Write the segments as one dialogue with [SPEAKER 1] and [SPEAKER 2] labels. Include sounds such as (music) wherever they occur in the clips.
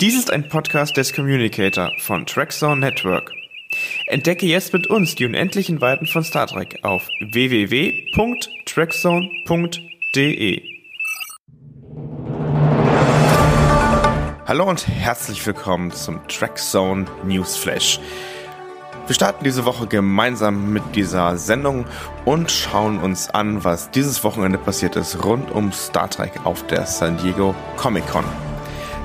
[SPEAKER 1] Dies ist ein Podcast des Communicator von Trackzone Network. Entdecke jetzt mit uns die unendlichen Weiten von Star Trek auf www.trackzone.de. Hallo und herzlich willkommen zum Trackzone Newsflash. Wir starten diese Woche gemeinsam mit dieser Sendung und schauen uns an, was dieses Wochenende passiert ist rund um Star Trek auf der San Diego Comic Con.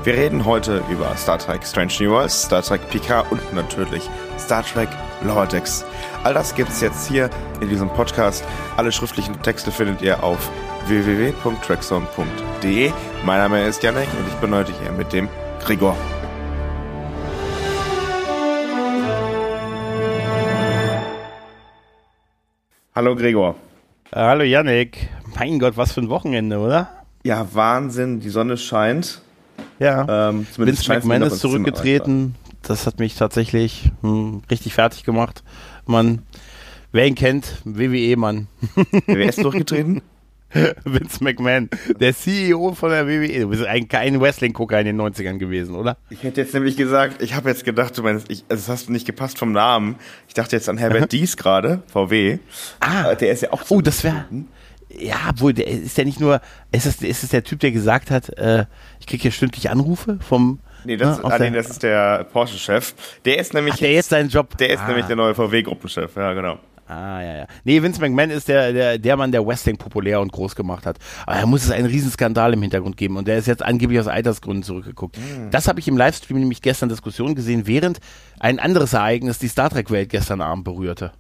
[SPEAKER 1] Wir reden heute über Star Trek Strange New Worlds, Star Trek Picard und natürlich Star Trek Lower Decks. All das gibt's jetzt hier in diesem Podcast. Alle schriftlichen Texte findet ihr auf www.trackzone.de. Mein Name ist Janek und ich bin heute hier mit dem Gregor. Hallo Gregor.
[SPEAKER 2] Hallo Yannick. Mein Gott, was für ein Wochenende, oder?
[SPEAKER 1] Ja, Wahnsinn. Die Sonne scheint.
[SPEAKER 2] Ja. Ähm, Vince McMahon ist zurückgetreten. Das hat mich tatsächlich hm, richtig fertig gemacht. Man, wer ihn kennt, WWE-Mann. (laughs)
[SPEAKER 1] Wer ist durchgetreten? (laughs)
[SPEAKER 2] Vince McMahon, der CEO von der WWE. Du bist eigentlich kein Wrestling-Gucker in den 90ern gewesen, oder?
[SPEAKER 1] Ich hätte jetzt nämlich gesagt, ich habe jetzt gedacht, du meinst, ich, also es hast nicht gepasst vom Namen. Ich dachte jetzt an Herbert Dies gerade, VW.
[SPEAKER 2] Ah, der ist ja auch. Oh, das wäre. Ja, obwohl, der ist ja nicht nur, ist es, ist es der Typ, der gesagt hat, äh, ich kriege hier stündlich Anrufe vom.
[SPEAKER 1] Nee, das, ne, ah, nee, das ist der Porsche-Chef. Der ist nämlich. Ach,
[SPEAKER 2] der jetzt seinen Job.
[SPEAKER 1] Der ist ah. nämlich der neue VW-Gruppenchef, ja, genau.
[SPEAKER 2] Ah, ja, ja. Nee, Vince McMahon ist der, der, der Mann, der Wrestling populär und groß gemacht hat. Aber da muss es einen Riesenskandal im Hintergrund geben und der ist jetzt angeblich aus Altersgründen zurückgeguckt. Mhm. Das habe ich im Livestream nämlich gestern Diskussion gesehen, während ein anderes Ereignis die Star Trek-Welt gestern Abend berührte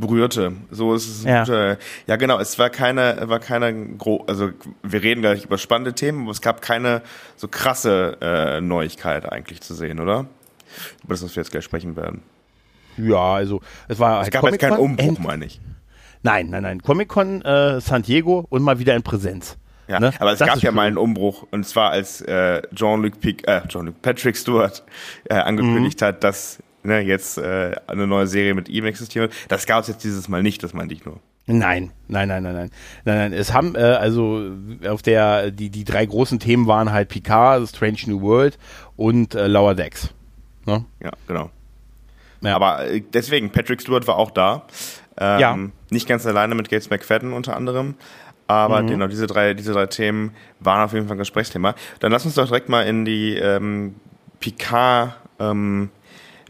[SPEAKER 1] berührte. So ist es. Ja. Äh, ja, genau. Es war keine, war keine gro also wir reden gleich über spannende Themen, aber es gab keine so krasse äh, Neuigkeit eigentlich zu sehen, oder? Über das, was wir jetzt gleich sprechen werden.
[SPEAKER 2] Ja, also es war.
[SPEAKER 1] Es halt gab jetzt keinen Umbruch, meine ich.
[SPEAKER 2] Nein, nein, nein. Comic Con äh, San Diego und mal wieder in Präsenz.
[SPEAKER 1] Ja, ne? aber es das gab ja mal einen Umbruch und zwar als äh, Jean-Luc äh, Jean Patrick Stewart äh, angekündigt mhm. hat, dass ne, jetzt äh, eine neue Serie mit ihm existiert. Das gab es jetzt dieses Mal nicht, das meinte ich nur.
[SPEAKER 2] Nein, nein, nein, nein, nein, nein, nein. Es haben äh, also auf der die die drei großen Themen waren halt Picard, Strange New World und äh, Lower Decks.
[SPEAKER 1] Ne? Ja, genau. Ja. Aber äh, deswegen, Patrick Stewart war auch da. Ähm, ja. Nicht ganz alleine mit Gates McFadden unter anderem. Aber mhm. genau, diese drei, diese drei Themen waren auf jeden Fall ein Gesprächsthema. Dann lass uns doch direkt mal in die ähm, Picard, ähm,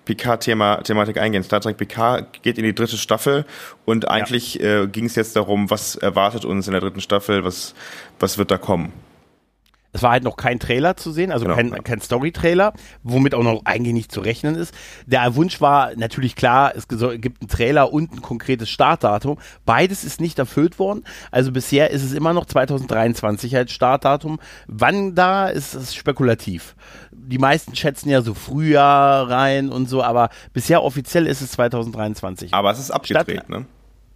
[SPEAKER 1] Picard-Thematik eingehen. Star Trek Picard geht in die dritte Staffel und eigentlich ja. äh, ging es jetzt darum, was erwartet uns in der dritten Staffel, was, was wird da kommen.
[SPEAKER 2] Es war halt noch kein Trailer zu sehen, also genau, kein, ja. kein Story-Trailer, womit auch noch eigentlich nicht zu rechnen ist. Der Wunsch war natürlich klar, es gibt einen Trailer und ein konkretes Startdatum. Beides ist nicht erfüllt worden. Also bisher ist es immer noch 2023 als Startdatum. Wann da ist es spekulativ. Die meisten schätzen ja so Frühjahr rein und so, aber bisher offiziell ist es 2023.
[SPEAKER 1] Aber es ist abgedreht, Statt, ne?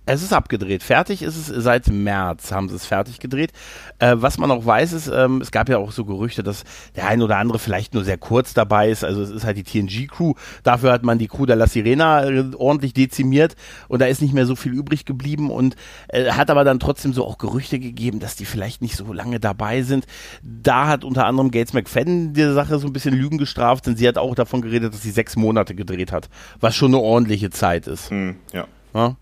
[SPEAKER 2] Es ist abgedreht. Fertig ist es seit März, haben sie es fertig gedreht. Äh, was man auch weiß, ist, ähm, es gab ja auch so Gerüchte, dass der ein oder andere vielleicht nur sehr kurz dabei ist. Also es ist halt die TNG-Crew. Dafür hat man die Crew der La Sirena äh, ordentlich dezimiert und da ist nicht mehr so viel übrig geblieben und äh, hat aber dann trotzdem so auch Gerüchte gegeben, dass die vielleicht nicht so lange dabei sind. Da hat unter anderem Gates McFadden die Sache so ein bisschen Lügen gestraft, denn sie hat auch davon geredet, dass sie sechs Monate gedreht hat, was schon eine ordentliche Zeit ist.
[SPEAKER 1] Hm, ja.
[SPEAKER 2] ja?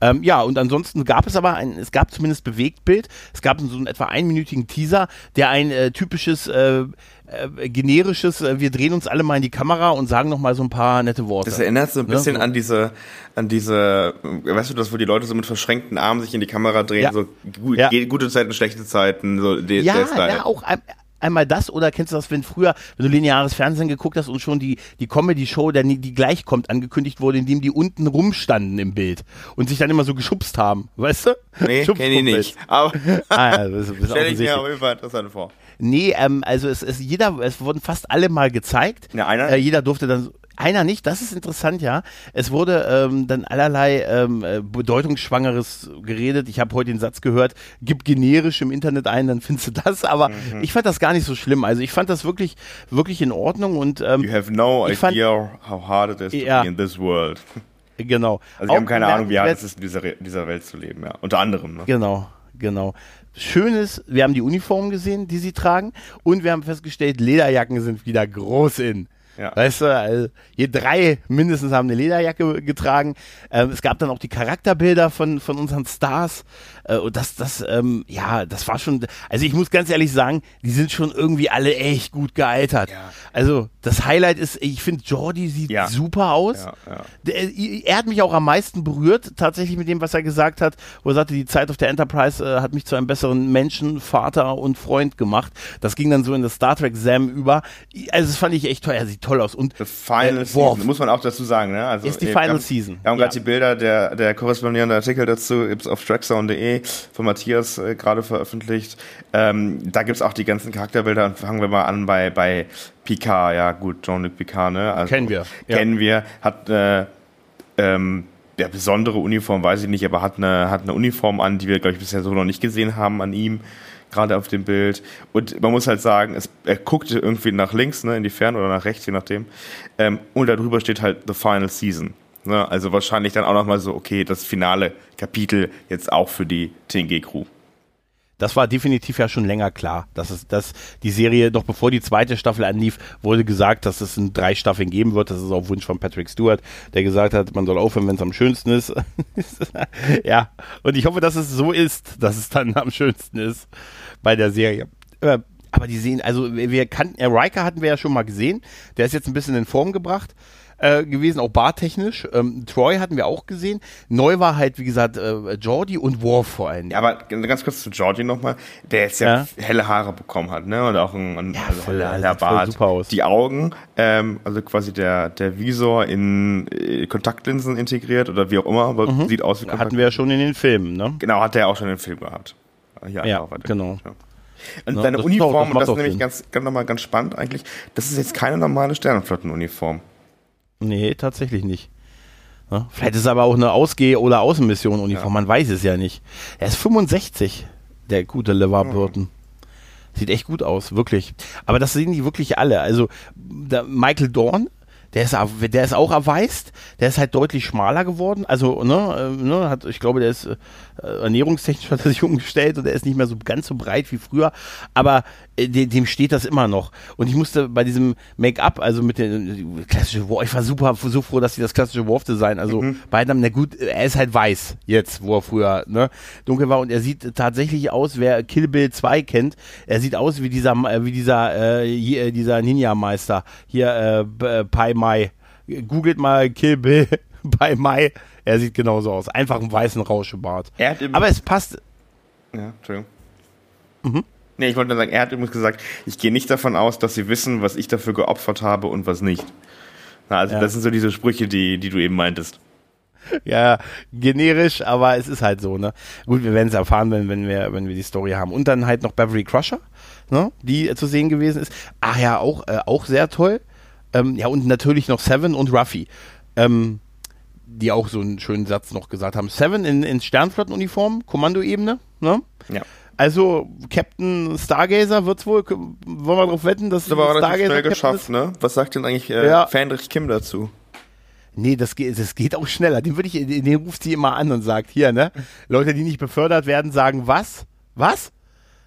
[SPEAKER 2] Ähm, ja, und ansonsten gab es aber ein, es gab zumindest Bewegtbild. Es gab so einen etwa einminütigen Teaser, der ein äh, typisches äh, äh, generisches, äh, wir drehen uns alle mal in die Kamera und sagen noch mal so ein paar nette Worte.
[SPEAKER 1] Das erinnert so ein ne? bisschen so. an diese, an diese, weißt du das, wo die Leute so mit verschränkten Armen sich in die Kamera drehen, ja. so gut, ja. gute Zeiten, schlechte Zeiten, so
[SPEAKER 2] die, ja, ja, auch einmal das oder kennst du das, wenn früher, wenn du lineares Fernsehen geguckt hast und schon die, die Comedy-Show, die, die gleich kommt, angekündigt wurde, indem die unten rumstanden im Bild und sich dann immer so geschubst haben, weißt du?
[SPEAKER 1] Nee, (laughs) kenn ich nicht. Aber (laughs) ah, ja, das, das stell ich mir auf jeden Fall interessant vor.
[SPEAKER 2] Nee, ähm, also es, es jeder, es wurden fast alle mal gezeigt.
[SPEAKER 1] Ja, einer?
[SPEAKER 2] Äh, jeder durfte dann einer nicht, das ist interessant, ja. Es wurde ähm, dann allerlei ähm, äh, bedeutungsschwangeres geredet. Ich habe heute den Satz gehört, gib generisch im Internet ein, dann findest du das. Aber mhm. ich fand das gar nicht so schlimm. Also ich fand das wirklich, wirklich in Ordnung. Und,
[SPEAKER 1] ähm, you have no idea fand, how hard it is to ja, be in this world. (laughs)
[SPEAKER 2] Genau.
[SPEAKER 1] Also wir haben keine Ahnung, wie hart es ist, in dieser, dieser Welt zu leben, ja. Unter anderem. Ne?
[SPEAKER 2] Genau genau. schönes, wir haben die Uniformen gesehen, die sie tragen und wir haben festgestellt, Lederjacken sind wieder groß in. Ja. Weißt du, also hier drei mindestens haben eine Lederjacke getragen. Ähm, es gab dann auch die Charakterbilder von, von unseren Stars. Äh, und das, das, ähm, ja, das war schon, also ich muss ganz ehrlich sagen, die sind schon irgendwie alle echt gut gealtert. Ja. Also das Highlight ist, ich finde, Jordi sieht ja. super aus. Der, er hat mich auch am meisten berührt, tatsächlich mit dem, was er gesagt hat, wo er sagte, die Zeit auf der Enterprise äh, hat mich zu einem besseren Menschen, Vater und Freund gemacht. Das ging dann so in das Star Trek Sam über. Also das fand ich echt toll. Er sieht toll aus. Und
[SPEAKER 1] The Final äh, Season, muss man auch dazu sagen. Ne?
[SPEAKER 2] Also, ist die Final haben, Season.
[SPEAKER 1] Wir haben gerade die Bilder, der, der korrespondierende Artikel dazu gibt's auf trackzone.de von Matthias äh, gerade veröffentlicht. Ähm, da gibt's auch die ganzen Charakterbilder und fangen wir mal an bei, bei Picard. Ja gut, Jean-Luc Picard. Ne?
[SPEAKER 2] Also, kennen wir.
[SPEAKER 1] Ja. Kennen wir. Hat äh, ähm, der besondere Uniform, weiß ich nicht, aber hat eine, hat eine Uniform an, die wir, glaube ich, bisher so noch nicht gesehen haben an ihm gerade auf dem Bild. Und man muss halt sagen, es, er guckte irgendwie nach links, ne, in die Ferne oder nach rechts, je nachdem. Ähm, und darüber steht halt The Final Season. Ne? Also wahrscheinlich dann auch nochmal so, okay, das finale Kapitel jetzt auch für die TNG-Crew.
[SPEAKER 2] Das war definitiv ja schon länger klar, dass es, dass die Serie, noch bevor die zweite Staffel anlief, wurde gesagt, dass es in drei Staffeln geben wird. Das ist auf Wunsch von Patrick Stewart, der gesagt hat, man soll aufhören, wenn es am schönsten ist. (laughs) ja, und ich hoffe, dass es so ist, dass es dann am schönsten ist bei der Serie. Äh, aber die sehen, also wir kannten, Riker hatten wir ja schon mal gesehen, der ist jetzt ein bisschen in Form gebracht äh, gewesen, auch bartechnisch. Ähm, Troy hatten wir auch gesehen. Neu war halt, wie gesagt, äh, Jordi und Worf vor allem.
[SPEAKER 1] Ja, aber ganz kurz zu Jordi nochmal, der jetzt ja, ja, helle Haare bekommen hat, ne? Und auch ein, ein ja, also voll, heller Bart. Super aus. Die Augen, ähm, also quasi der, der Visor in äh, Kontaktlinsen integriert oder wie auch immer, aber mhm. sieht aus wie
[SPEAKER 2] Hatten wir ja schon in den Filmen, ne?
[SPEAKER 1] Genau, hat er auch schon in den Film gehabt.
[SPEAKER 2] Hier ja, genau.
[SPEAKER 1] Ja. Und ja, deine Uniform, auch, das und das ist nämlich ganz, ganz, nochmal ganz spannend eigentlich, das ist jetzt keine normale Sternenflottenuniform.
[SPEAKER 2] Nee, tatsächlich nicht. Ja, vielleicht ist es aber auch eine Ausgeh- oder Außenmission-Uniform, ja. man weiß es ja nicht. Er ist 65, der gute LeVar. Burton. Sieht echt gut aus, wirklich. Aber das sehen die wirklich alle. Also Michael Dorn der ist, der ist auch erweist, der ist halt deutlich schmaler geworden. Also, ne, äh, ne hat, ich glaube, der ist äh, ernährungstechnisch hat er sich (laughs) umgestellt und er ist nicht mehr so ganz so breit wie früher, aber äh, dem steht das immer noch. Und ich musste bei diesem Make-up, also mit dem klassischen Worf, ich war super so froh, dass sie das klassische Worf-Design, also mhm. beide haben, na gut, er ist halt weiß jetzt, wo er früher ne, dunkel war und er sieht tatsächlich aus, wer Kill Bill 2 kennt, er sieht aus wie dieser, wie dieser, äh, dieser Ninja-Meister, hier äh, Pai Mai. Googelt mal Kill Bill (laughs) bei Mai. Er sieht genauso aus. Einfach einen weißen Rauschebart. Aber es passt.
[SPEAKER 1] Ja, Entschuldigung. Mhm. Nee, ich wollte nur sagen, er hat übrigens gesagt, ich gehe nicht davon aus, dass sie wissen, was ich dafür geopfert habe und was nicht. Na, also ja. das sind so diese Sprüche, die, die du eben meintest.
[SPEAKER 2] Ja, generisch, aber es ist halt so, ne? Gut, wir werden es erfahren, wenn, wenn, wir, wenn wir die Story haben. Und dann halt noch Beverly Crusher, ne? Die zu sehen gewesen ist. Ach ja, auch, äh, auch sehr toll. Ähm, ja, und natürlich noch Seven und Ruffy. Ähm, die auch so einen schönen Satz noch gesagt haben. Seven in, in Sternflottenuniform, Kommandoebene, ne?
[SPEAKER 1] Ja.
[SPEAKER 2] Also Captain Stargazer wird's wohl, wollen wir darauf wetten, dass
[SPEAKER 1] das aber Stargazer schnell geschafft, ne? Was sagt denn eigentlich äh, ja. Fendrich Kim dazu?
[SPEAKER 2] Nee, das geht, das geht auch schneller. Den würde ich, den ruft sie immer an und sagt, hier, ne? Leute, die nicht befördert werden, sagen, was? Was? (laughs)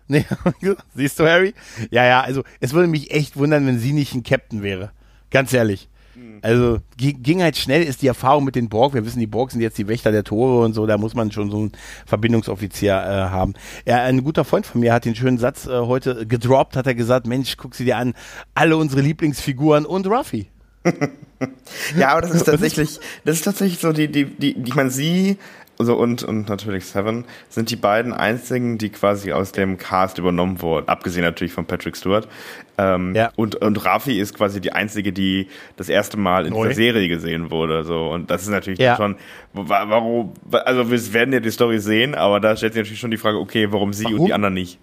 [SPEAKER 2] Nee, (laughs) siehst du, Harry? Ja, ja, also es würde mich echt wundern, wenn sie nicht ein Captain wäre. Ganz ehrlich. Mhm. Also ging halt schnell, ist die Erfahrung mit den Borg. Wir wissen, die Borg sind jetzt die Wächter der Tore und so. Da muss man schon so einen Verbindungsoffizier äh, haben. Ja, ein guter Freund von mir hat den schönen Satz äh, heute gedroppt, hat er gesagt, Mensch, guck sie dir an, alle unsere Lieblingsfiguren und Ruffy. (laughs)
[SPEAKER 1] ja, aber (laughs) das ist tatsächlich, das ist tatsächlich so die, die, die, ich meine, sie also und, und natürlich Seven sind die beiden einzigen, die quasi aus dem Cast übernommen wurden, abgesehen natürlich von Patrick Stewart. Ähm, ja. und, und Rafi ist quasi die einzige, die das erste Mal in Neu. der Serie gesehen wurde. So. Und das ist natürlich ja. schon, warum, also wir werden ja die Story sehen, aber da stellt sich natürlich schon die Frage, okay, warum sie warum? und die anderen nicht?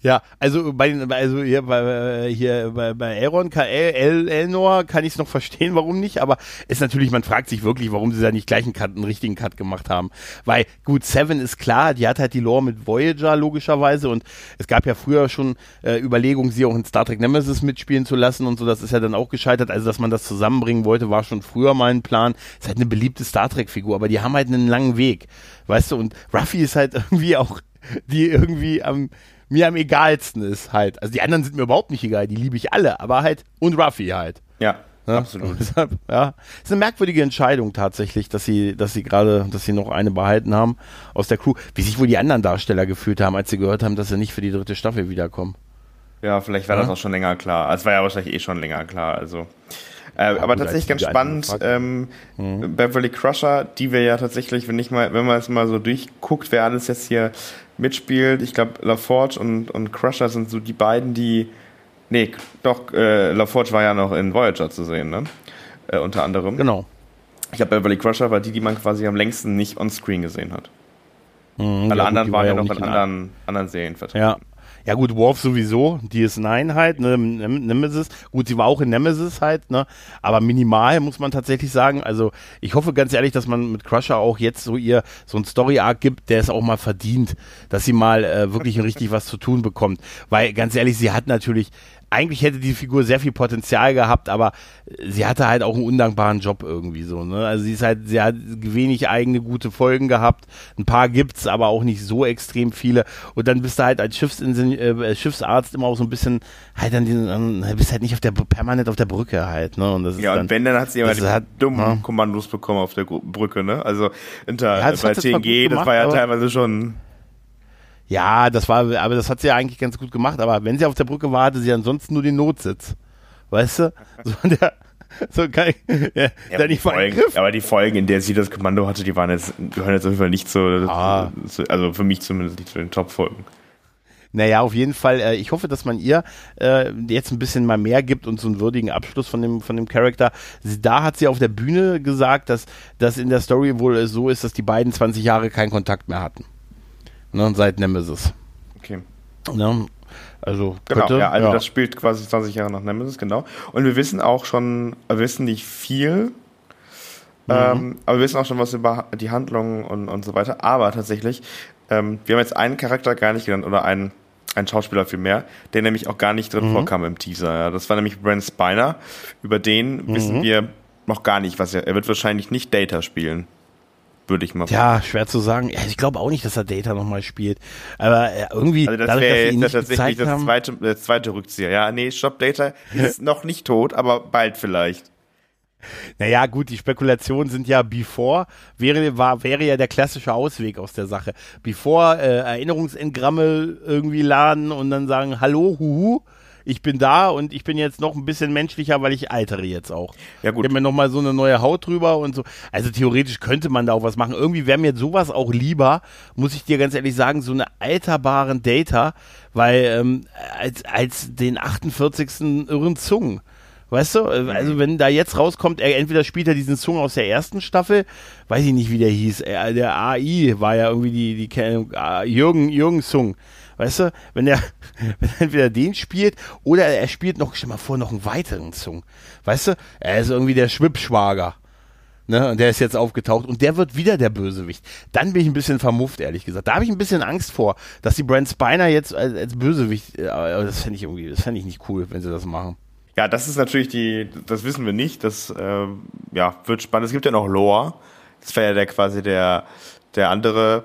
[SPEAKER 2] Ja, also bei also hier bei hier bei, bei Aaron El, Elnor kann ich es noch verstehen, warum nicht, aber ist natürlich, man fragt sich wirklich, warum sie da nicht gleich einen, Cut, einen richtigen Cut gemacht haben. Weil gut, Seven ist klar, die hat halt die Lore mit Voyager logischerweise und es gab ja früher schon äh, Überlegungen, sie auch in Star Trek Nemesis mitspielen zu lassen und so, das ist ja dann auch gescheitert. Also, dass man das zusammenbringen wollte, war schon früher mal ein Plan. Ist halt eine beliebte Star Trek Figur, aber die haben halt einen langen Weg weißt du, und Ruffy ist halt (laughs) irgendwie auch die irgendwie am, mir am egalsten ist halt. Also die anderen sind mir überhaupt nicht egal, die liebe ich alle, aber halt, und Ruffy halt.
[SPEAKER 1] Ja. Ja, absolut. (laughs)
[SPEAKER 2] Deshalb, ja, ist eine merkwürdige Entscheidung tatsächlich, dass sie, dass sie gerade, dass sie noch eine behalten haben aus der Crew. Wie sich wohl die anderen Darsteller gefühlt haben, als sie gehört haben, dass sie nicht für die dritte Staffel wiederkommen.
[SPEAKER 1] Ja, vielleicht war ja? das auch schon länger klar. Also, es war ja wahrscheinlich eh schon länger klar. Also, äh, ja, aber gut, tatsächlich ganz spannend. Ähm, mhm. Beverly Crusher, die wir ja tatsächlich, wenn ich mal, wenn man es mal so durchguckt, wer alles jetzt hier mitspielt, ich glaube, LaForge und, und Crusher sind so die beiden, die Nee, doch, äh, LaForge war ja noch in Voyager zu sehen, ne? Äh, unter anderem.
[SPEAKER 2] Genau.
[SPEAKER 1] Ich habe Beverly Crusher war die, die man quasi am längsten nicht on-screen gesehen hat. Mhm, Alle anderen waren ja noch in anderen, anderen Serien
[SPEAKER 2] vertreten. Ja, ja gut, Worf sowieso, DS9 halt, ne, Nemesis. Gut, sie war auch in Nemesis halt, ne, aber minimal muss man tatsächlich sagen. Also ich hoffe ganz ehrlich, dass man mit Crusher auch jetzt so ihr so ein Story-Arc gibt, der es auch mal verdient, dass sie mal äh, wirklich richtig was zu tun bekommt. Weil ganz ehrlich, sie hat natürlich eigentlich hätte die Figur sehr viel Potenzial gehabt, aber sie hatte halt auch einen undankbaren Job irgendwie so. Ne? Also sie ist halt, sie hat wenig eigene gute Folgen gehabt. Ein paar gibt's, aber auch nicht so extrem viele. Und dann bist du halt als Schiffsingenieur, äh, Schiffsarzt immer auch so ein bisschen halt dann, diesen, bist halt nicht auf der permanent auf der Brücke halt. Ne?
[SPEAKER 1] Und das ja, dann, und wenn dann hat sie immer die hat, dummen ja. Kommandos bekommen auf der Brücke. Ne? Also hinter ja, bei TNG, das war ja teilweise schon
[SPEAKER 2] ja, das war, aber das hat sie ja eigentlich ganz gut gemacht. Aber wenn sie auf der Brücke war, hatte sie ansonsten nur den Notsitz. Weißt du? So der, so ich,
[SPEAKER 1] ja, ja, nicht Folgen, aber die Folgen, in der sie das Kommando hatte, die waren jetzt, gehören jetzt auf jeden Fall nicht so, ah. also für mich zumindest nicht zu den Top-Folgen.
[SPEAKER 2] Naja, auf jeden Fall. Äh, ich hoffe, dass man ihr äh, jetzt ein bisschen mal mehr gibt und so einen würdigen Abschluss von dem, von dem Charakter. Da hat sie auf der Bühne gesagt, dass das in der Story wohl so ist, dass die beiden 20 Jahre keinen Kontakt mehr hatten. Ne, seit Nemesis.
[SPEAKER 1] Okay.
[SPEAKER 2] Ne, also,
[SPEAKER 1] genau, könnte, ja, also ja. das spielt quasi 20 Jahre nach Nemesis, genau. Und wir wissen auch schon, wir wissen nicht viel, mhm. ähm, aber wir wissen auch schon was über die Handlungen und, und so weiter. Aber tatsächlich, ähm, wir haben jetzt einen Charakter gar nicht genannt oder einen, einen Schauspieler viel mehr, der nämlich auch gar nicht drin mhm. vorkam im Teaser. Ja. Das war nämlich Brent Spiner. Über den mhm. wissen wir noch gar nicht, was er. Er wird wahrscheinlich nicht Data spielen würde ich mal
[SPEAKER 2] Ja, schwer zu sagen. Ich glaube auch nicht, dass er Data nochmal spielt. Aber äh, irgendwie.
[SPEAKER 1] Also das wäre das tatsächlich das zweite, das zweite Rückzieher. Ja, nee, Shop Data (laughs) ist noch nicht tot, aber bald vielleicht.
[SPEAKER 2] Naja, gut, die Spekulationen sind ja before, wäre, war, wäre ja der klassische Ausweg aus der Sache. Before äh, Erinnerungsengramme irgendwie laden und dann sagen, hallo, huhu, ich bin da und ich bin jetzt noch ein bisschen menschlicher, weil ich altere jetzt auch. Ja gut. Ich habe mir nochmal so eine neue Haut drüber und so. Also theoretisch könnte man da auch was machen. Irgendwie wäre mir sowas auch lieber, muss ich dir ganz ehrlich sagen, so eine alterbaren Data, weil ähm, als, als den 48. irren Zungen. Weißt du, also wenn da jetzt rauskommt, er entweder spielt er diesen Zungen aus der ersten Staffel, weiß ich nicht, wie der hieß, er, der AI war ja irgendwie die, die Jürgen, Jürgen Zung. Weißt du, wenn er, (laughs) wenn er entweder den spielt oder er spielt noch, stell mal vor, noch einen weiteren Song. Weißt du, er ist irgendwie der Schwippschwager. Ne, und der ist jetzt aufgetaucht und der wird wieder der Bösewicht. Dann bin ich ein bisschen vermufft, ehrlich gesagt. Da habe ich ein bisschen Angst vor, dass die Brand Spiner jetzt als, als Bösewicht, äh, das fände ich irgendwie, das fände ich nicht cool, wenn sie das machen.
[SPEAKER 1] Ja, das ist natürlich die, das wissen wir nicht. Das äh, ja, wird spannend. Es gibt ja noch Lore. Das wäre ja der quasi der, der andere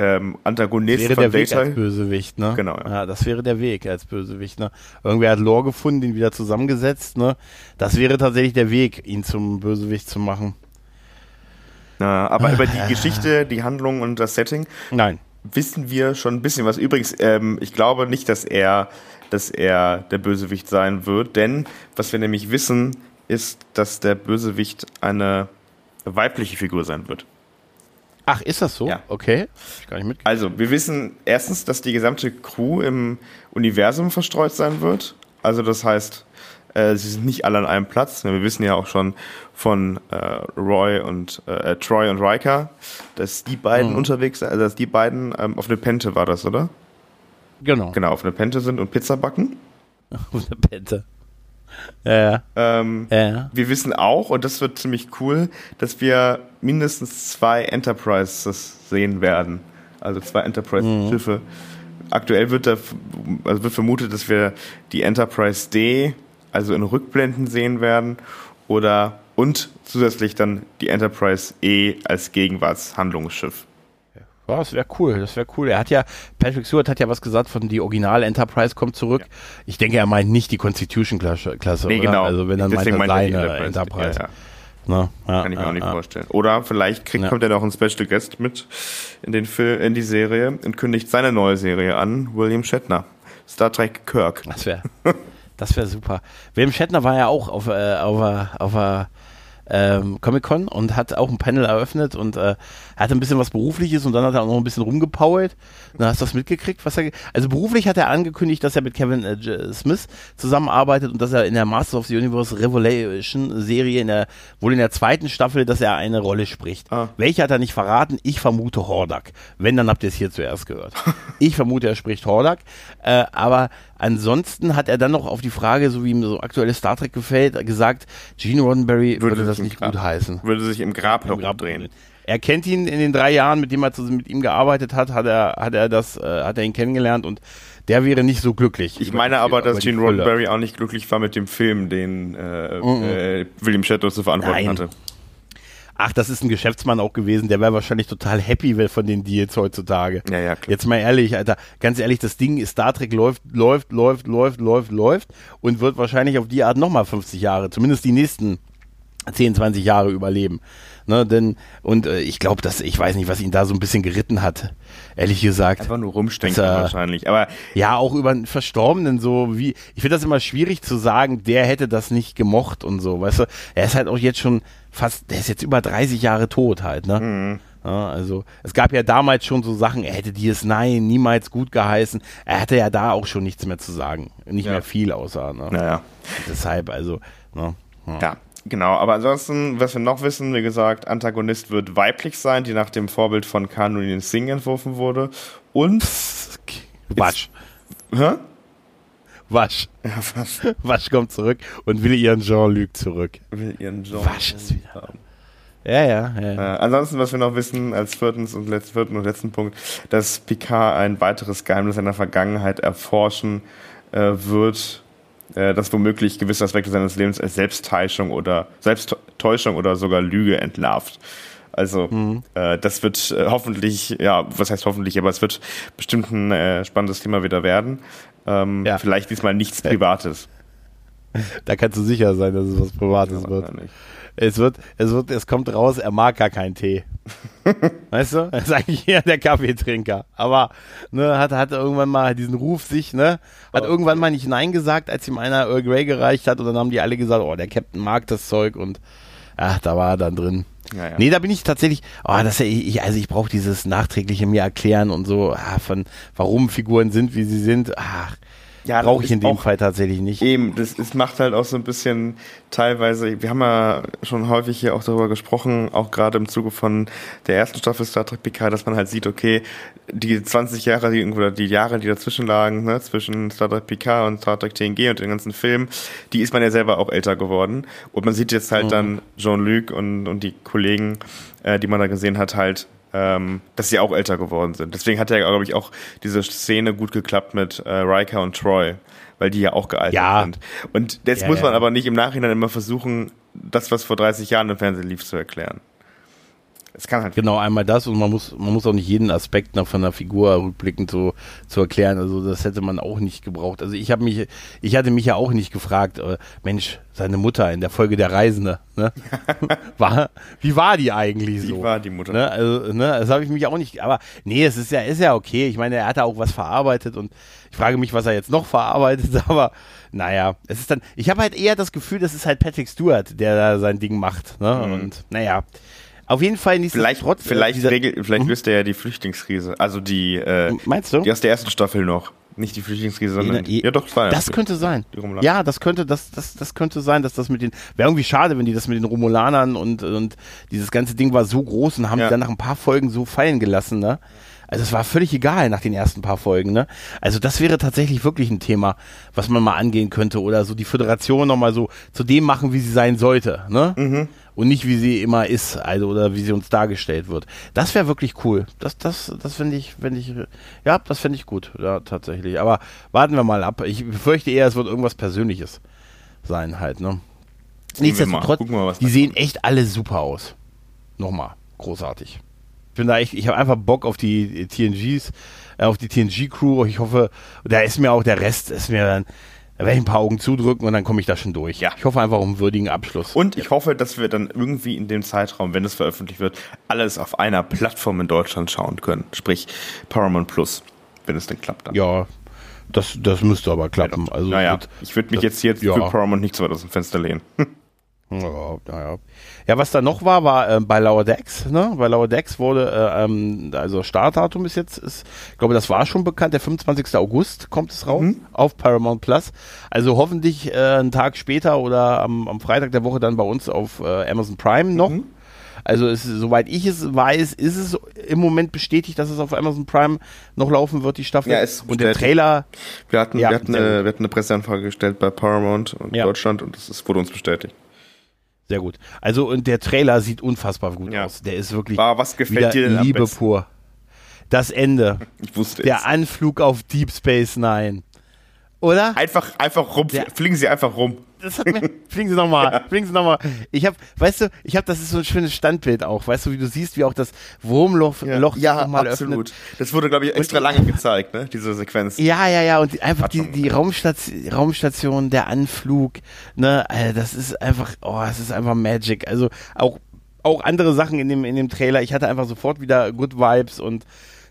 [SPEAKER 1] ähm, Antagonist
[SPEAKER 2] wäre der Weg als Bösewicht, ne?
[SPEAKER 1] Genau.
[SPEAKER 2] Ja. ja. das wäre der Weg als Bösewicht, ne? Irgendwer hat Lore gefunden, den wieder zusammengesetzt, ne? Das wäre tatsächlich der Weg, ihn zum Bösewicht zu machen.
[SPEAKER 1] Na, aber über die Geschichte, die Handlung und das Setting
[SPEAKER 2] Nein.
[SPEAKER 1] wissen wir schon ein bisschen was. Übrigens, ähm, ich glaube nicht, dass er, dass er der Bösewicht sein wird, denn was wir nämlich wissen, ist, dass der Bösewicht eine weibliche Figur sein wird.
[SPEAKER 2] Ach, ist das so?
[SPEAKER 1] Ja.
[SPEAKER 2] Okay.
[SPEAKER 1] Also, wir wissen erstens, dass die gesamte Crew im Universum verstreut sein wird. Also, das heißt, äh, sie sind nicht alle an einem Platz. Wir wissen ja auch schon von äh, Roy und äh, Troy und Riker, dass die beiden mhm. unterwegs sind, also dass die beiden ähm, auf eine Pente war das, oder?
[SPEAKER 2] Genau.
[SPEAKER 1] Genau, auf eine Pente sind und Pizza backen. (laughs)
[SPEAKER 2] Auf eine Pente. Ja.
[SPEAKER 1] Ähm, ja. Wir wissen auch, und das wird ziemlich cool, dass wir mindestens zwei Enterprises sehen werden. Also zwei Enterprise-Schiffe. Mhm. Aktuell wird, da, also wird vermutet, dass wir die Enterprise D, also in Rückblenden sehen werden, oder und zusätzlich dann die Enterprise E als Gegenwartshandlungsschiff.
[SPEAKER 2] Ja, das wäre cool, das wäre cool. Er hat ja, Patrick Stewart hat ja was gesagt von die Original Enterprise kommt zurück. Ja. Ich denke, er meint nicht die Constitution-Klasse, nee,
[SPEAKER 1] genau.
[SPEAKER 2] Also wenn dann meint er seine Enterprise. Enterprise. Ja, ja.
[SPEAKER 1] Na, ja, Kann ich mir auch nicht vorstellen. Oder vielleicht kriegt, kommt er noch ein Special Guest mit in, den Film, in die Serie und kündigt seine neue Serie an, William Shatner. Star Trek Kirk.
[SPEAKER 2] Das wäre das wäre super. William Shatner war ja auch auf, äh, auf, auf, auf ähm, Comic-Con und hat auch ein Panel eröffnet und äh, hatte ein bisschen was Berufliches und dann hat er auch noch ein bisschen rumgepowert. Dann hast du das mitgekriegt, was er. Also beruflich hat er angekündigt, dass er mit Kevin äh, Smith zusammenarbeitet und dass er in der Masters of the Universe Revelation Serie in der, wohl in der zweiten Staffel, dass er eine Rolle spricht. Ah. Welche hat er nicht verraten? Ich vermute Hordak. Wenn, dann habt ihr es hier zuerst gehört. ich vermute, er spricht Hordak. Äh, aber ansonsten hat er dann noch auf die Frage, so wie ihm so aktuelles Star Trek gefällt, gesagt, Gene Roddenberry würde, würde das nicht Grab, gut heißen.
[SPEAKER 1] Würde sich im Grab herumdrehen.
[SPEAKER 2] Er kennt ihn in den drei Jahren, mit dem er mit ihm gearbeitet hat, hat er, hat er das, äh, hat er ihn kennengelernt und der wäre nicht so glücklich.
[SPEAKER 1] Ich meine aber, dass Gene Roddenberry auch nicht glücklich war mit dem Film, den äh, mhm. äh, William Shatner zu verantworten Nein. hatte.
[SPEAKER 2] Ach, das ist ein Geschäftsmann auch gewesen, der wäre wahrscheinlich total happy von den Deals heutzutage.
[SPEAKER 1] Ja, ja, klar.
[SPEAKER 2] Jetzt mal ehrlich, Alter, ganz ehrlich, das Ding Star Trek läuft, läuft, läuft, läuft, läuft, läuft und wird wahrscheinlich auf die Art nochmal 50 Jahre, zumindest die nächsten 10, 20 Jahre überleben. Ne, denn, und äh, ich glaube, dass, ich weiß nicht, was ihn da so ein bisschen geritten hat, ehrlich gesagt.
[SPEAKER 1] Einfach nur rumstecken wahrscheinlich. Aber
[SPEAKER 2] ja, auch über einen Verstorbenen so wie, ich finde das immer schwierig zu sagen, der hätte das nicht gemocht und so, weißt du. Er ist halt auch jetzt schon fast, der ist jetzt über 30 Jahre tot halt, ne? Mhm. Ja, also es gab ja damals schon so Sachen, er hätte DS9 niemals gut geheißen. Er hatte ja da auch schon nichts mehr zu sagen. Nicht ja. mehr viel außer. Ne?
[SPEAKER 1] Naja.
[SPEAKER 2] Deshalb, also. Ne?
[SPEAKER 1] Ja. ja. Genau, aber ansonsten, was wir noch wissen, wie gesagt, Antagonist wird weiblich sein, die nach dem Vorbild von Kanunin Singh entworfen wurde. Und.
[SPEAKER 2] Wasch.
[SPEAKER 1] Hä?
[SPEAKER 2] Wasch. Ja, was? (laughs) Wasch kommt zurück und will ihren Jean-Luc zurück.
[SPEAKER 1] Will ihren Jean
[SPEAKER 2] Wasch ist wieder. Haben. Ja, ja, ja.
[SPEAKER 1] Äh, ansonsten, was wir noch wissen, als viertens und letzten, vierten und letzten Punkt, dass Picard ein weiteres Geheimnis seiner Vergangenheit erforschen äh, wird, äh, das womöglich gewisse Aspekte seines Lebens als Selbsttäuschung oder Selbsttäuschung oder sogar Lüge entlarvt. Also mhm. äh, das wird äh, hoffentlich, ja, was heißt hoffentlich, aber es wird bestimmt ein äh, spannendes Thema wieder werden. Ähm, ja. Vielleicht diesmal nichts Privates. (laughs)
[SPEAKER 2] Da kannst du sicher sein, dass es was Privates ja, wird. Es wird, es wird, es kommt raus, er mag gar keinen Tee. (laughs) weißt du? Er ist eigentlich eher der Kaffeetrinker. Aber ne, hat, hat irgendwann mal diesen Ruf sich, ne? Hat oh. irgendwann mal nicht Nein gesagt, als ihm einer Earl Grey gereicht hat und dann haben die alle gesagt, oh, der Captain mag das Zeug und ach, da war er dann drin. Ja, ja. Nee, da bin ich tatsächlich, oh, das, ich, also ich brauche dieses nachträgliche mir erklären und so, ah, von warum Figuren sind, wie sie sind. Ach, ja, brauche ich in dem Fall tatsächlich nicht.
[SPEAKER 1] Eben, das, das macht halt auch so ein bisschen teilweise, wir haben ja schon häufig hier auch darüber gesprochen, auch gerade im Zuge von der ersten Staffel Star Trek PK, dass man halt sieht, okay, die 20 Jahre, die, oder die Jahre, die dazwischen lagen, ne, zwischen Star Trek PK und Star Trek TNG und den ganzen Filmen, die ist man ja selber auch älter geworden. Und man sieht jetzt halt mhm. dann Jean-Luc und, und die Kollegen, äh, die man da gesehen hat, halt ähm, dass sie auch älter geworden sind. Deswegen hat ja, glaube ich, auch diese Szene gut geklappt mit äh, Riker und Troy, weil die ja auch gealtert ja. sind. Und jetzt ja, muss man ja. aber nicht im Nachhinein immer versuchen, das, was vor 30 Jahren im Fernsehen lief, zu erklären.
[SPEAKER 2] Es kann halt genau einmal das und man muss, man muss auch nicht jeden Aspekt noch von der Figur rückblickend so zu erklären. Also das hätte man auch nicht gebraucht. Also ich habe mich, ich hatte mich ja auch nicht gefragt, äh, Mensch, seine Mutter in der Folge der Reisende, ne? (laughs) war, wie war die eigentlich so?
[SPEAKER 1] Wie war die Mutter?
[SPEAKER 2] Ne? Also, ne, das habe ich mich auch nicht, aber nee, es ist ja, ist ja okay. Ich meine, er hat da auch was verarbeitet und ich frage mich, was er jetzt noch verarbeitet, (laughs) aber naja, es ist dann, ich habe halt eher das Gefühl, das ist halt Patrick Stewart, der da sein Ding macht, ne? Mhm. Und naja. Auf jeden Fall
[SPEAKER 1] nicht vielleicht, trotz, vielleicht, regel, vielleicht mhm. löst er ja die Flüchtlingskrise. Also die, äh,
[SPEAKER 2] Meinst du?
[SPEAKER 1] Die aus der ersten Staffel noch. Nicht die Flüchtlingskrise, sondern.
[SPEAKER 2] Die, ja, doch, das, war das könnte sein. Ja, das könnte, das, das, das könnte sein, dass das mit den. Wäre irgendwie schade, wenn die das mit den Romulanern und, und dieses ganze Ding war so groß und haben ja. die dann nach ein paar Folgen so fallen gelassen, ne? Also es war völlig egal nach den ersten paar Folgen, ne? Also das wäre tatsächlich wirklich ein Thema, was man mal angehen könnte oder so die Föderation nochmal so zu dem machen, wie sie sein sollte, ne? Mhm und nicht wie sie immer ist, also oder wie sie uns dargestellt wird. Das wäre wirklich cool. Das, das, das finde ich, finde ich, ja, das finde ich gut, ja, tatsächlich. Aber warten wir mal ab. Ich befürchte eher, es wird irgendwas Persönliches sein halt, ne? Nichtsdestotrotz, die sehen echt alle super aus. Nochmal, großartig. Bin da echt, ich habe einfach Bock auf die TNGs, äh, auf die TNG-Crew. Ich hoffe, da ist mir auch der Rest, ist mir dann, da werde ich ein paar Augen zudrücken und dann komme ich da schon durch. Ja. Ich hoffe einfach um einen würdigen Abschluss.
[SPEAKER 1] Und ich hoffe, dass wir dann irgendwie in dem Zeitraum, wenn es veröffentlicht wird, alles auf einer Plattform in Deutschland schauen können. Sprich Paramount Plus, wenn es denn klappt dann.
[SPEAKER 2] Ja, das, das müsste aber klappen.
[SPEAKER 1] Also naja, wird, ich würde mich das, jetzt hier ja. für Paramount nicht so weit aus dem Fenster lehnen. (laughs)
[SPEAKER 2] Ja, ja. ja, was da noch war, war äh, bei Lower Decks. Ne? Bei Lower Decks wurde, äh, ähm, also Startdatum ist jetzt, ist, ich glaube, das war schon bekannt, der 25. August kommt es raus mhm. auf Paramount Plus. Also hoffentlich äh, einen Tag später oder am, am Freitag der Woche dann bei uns auf äh, Amazon Prime noch. Mhm. Also es, soweit ich es weiß, ist es im Moment bestätigt, dass es auf Amazon Prime noch laufen wird, die Staffel.
[SPEAKER 1] Ja, ist
[SPEAKER 2] und der Trailer.
[SPEAKER 1] Wir hatten, ja, wir, hatten eine, wir hatten eine Presseanfrage gestellt bei Paramount in ja. Deutschland und das wurde uns bestätigt.
[SPEAKER 2] Sehr gut. Also und der Trailer sieht unfassbar gut ja. aus. Der ist wirklich
[SPEAKER 1] War, was gefällt dir denn
[SPEAKER 2] Liebe pur. Das Ende. (laughs)
[SPEAKER 1] Ich wusste
[SPEAKER 2] Der es. Anflug auf Deep Space Nine. Oder?
[SPEAKER 1] Einfach, einfach rum, der, fliegen Sie einfach rum
[SPEAKER 2] das hat mir, (laughs) fliegen Sie nochmal, ja. fliegen Sie nochmal. Ich habe, weißt du, ich habe, das ist so ein schönes Standbild auch, weißt du, wie du siehst, wie auch das Wurmloch
[SPEAKER 1] ja. Loch ja, nochmal absolut. öffnet. Das wurde, glaube ich, extra und, lange gezeigt, ne, diese Sequenz.
[SPEAKER 2] Ja, ja, ja, und einfach die, die Raumstation, Raumstation, der Anflug, ne, Alter, das ist einfach, oh, es ist einfach Magic. Also auch, auch andere Sachen in dem, in dem Trailer. Ich hatte einfach sofort wieder Good Vibes und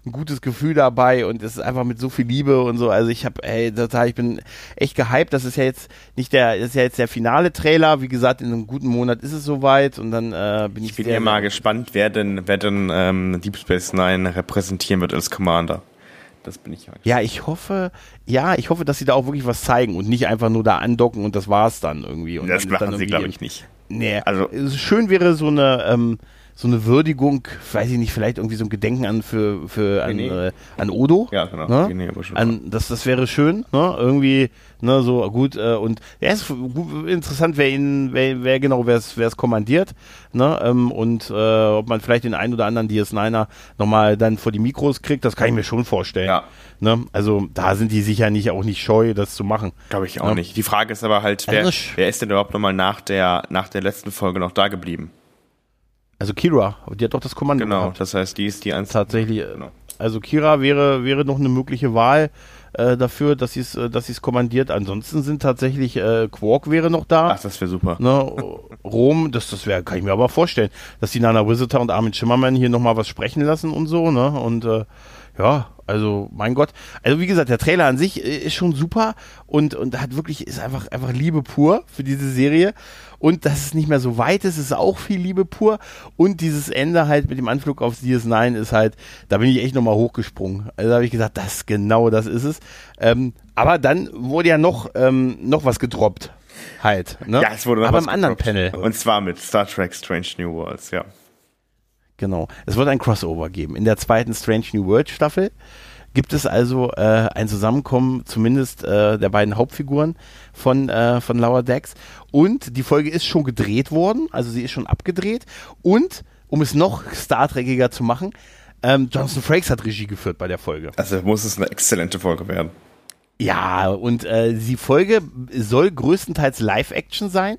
[SPEAKER 2] ein gutes Gefühl dabei und es ist einfach mit so viel Liebe und so. Also ich habe, ey, total, ich bin echt gehypt. Das ist ja jetzt nicht der, das ist ja jetzt der finale Trailer. Wie gesagt, in einem guten Monat ist es soweit und dann äh, bin ich.
[SPEAKER 1] Ich bin ja mal gespannt, wer denn, wer denn ähm, Deep Space Nine repräsentieren wird als Commander. Das bin ich
[SPEAKER 2] halt. Ja, ich hoffe, ja, ich hoffe, dass sie da auch wirklich was zeigen und nicht einfach nur da andocken und das war's dann irgendwie. Und
[SPEAKER 1] das machen sie, glaube ich, nicht.
[SPEAKER 2] Nee, also schön wäre so eine, ähm, so eine Würdigung, weiß ich nicht, vielleicht irgendwie so ein Gedenken an für, für an, äh, an Odo.
[SPEAKER 1] Ja, genau.
[SPEAKER 2] Ne? Gene, an, das, das wäre schön, ne? Irgendwie, ne, so gut, äh, und ja, ist gut, interessant, wer ihn, wer, wer genau, wer es, wer es kommandiert, ne? Ähm, und äh, ob man vielleicht den einen oder anderen DS9er nochmal dann vor die Mikros kriegt, das kann ich mir schon vorstellen. Ja. Ne? Also da sind die sicher nicht auch nicht scheu, das zu machen.
[SPEAKER 1] Glaube ich auch ne? nicht. Die Frage ist aber halt, wer, wer ist denn überhaupt nochmal nach der, nach der letzten Folge noch da geblieben?
[SPEAKER 2] Also Kira, die hat doch das Kommando
[SPEAKER 1] Genau, gehabt. das heißt, die ist die
[SPEAKER 2] einzige. Tatsächlich. Genau. Also Kira wäre, wäre noch eine mögliche Wahl äh, dafür, dass sie es äh, dass sie's kommandiert. Ansonsten sind tatsächlich äh, Quark wäre noch da.
[SPEAKER 1] Ach, das wäre super.
[SPEAKER 2] Ne, Rom, das, das wäre, kann ich mir aber vorstellen, dass die Nana Visitor und Armin Schimmermann hier nochmal was sprechen lassen und so, ne? Und äh, ja, also mein Gott. Also wie gesagt, der Trailer an sich äh, ist schon super und, und hat wirklich, ist einfach, einfach Liebe pur für diese Serie. Und dass es nicht mehr so weit ist, ist auch viel Liebe pur. Und dieses Ende halt mit dem Anflug aufs DS9 ist halt, da bin ich echt nochmal hochgesprungen. Also da habe ich gesagt, das genau, das ist es. Ähm, aber dann wurde ja noch, ähm, noch was gedroppt. Halt. Ne?
[SPEAKER 1] Ja, es wurde noch
[SPEAKER 2] aber im anderen Panel.
[SPEAKER 1] Und zwar mit Star Trek Strange New Worlds, ja.
[SPEAKER 2] Genau. Es wird ein Crossover geben. In der zweiten Strange New World Staffel gibt es also äh, ein Zusammenkommen zumindest äh, der beiden Hauptfiguren von, äh, von Lower Decks. Und die Folge ist schon gedreht worden, also sie ist schon abgedreht. Und, um es noch Star Trekiger zu machen, ähm, Jonathan Frakes hat Regie geführt bei der Folge.
[SPEAKER 1] Also muss es eine exzellente Folge werden.
[SPEAKER 2] Ja, und äh, die Folge soll größtenteils Live-Action sein.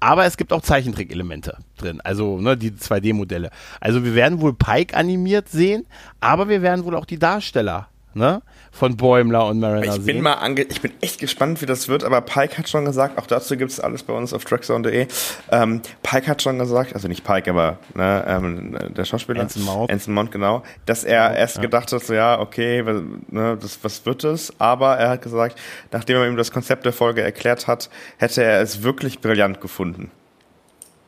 [SPEAKER 2] Aber es gibt auch Zeichentrick-Elemente drin, also ne, die 2D-Modelle. Also wir werden wohl Pike animiert sehen, aber wir werden wohl auch die Darsteller ne? Von Bäumler und Mariner.
[SPEAKER 1] Ich bin mal ange ich bin echt gespannt, wie das wird, aber Pike hat schon gesagt, auch dazu gibt es alles bei uns auf trackzone.de. Ähm, Pike hat schon gesagt, also nicht Pike, aber ne, ähm, der Schauspieler.
[SPEAKER 2] Anson Mount.
[SPEAKER 1] Anson Mount, genau, dass er erst ja. gedacht hat, so ja, okay, ne, das, was wird es? Aber er hat gesagt, nachdem er ihm das Konzept der Folge erklärt hat, hätte er es wirklich brillant gefunden.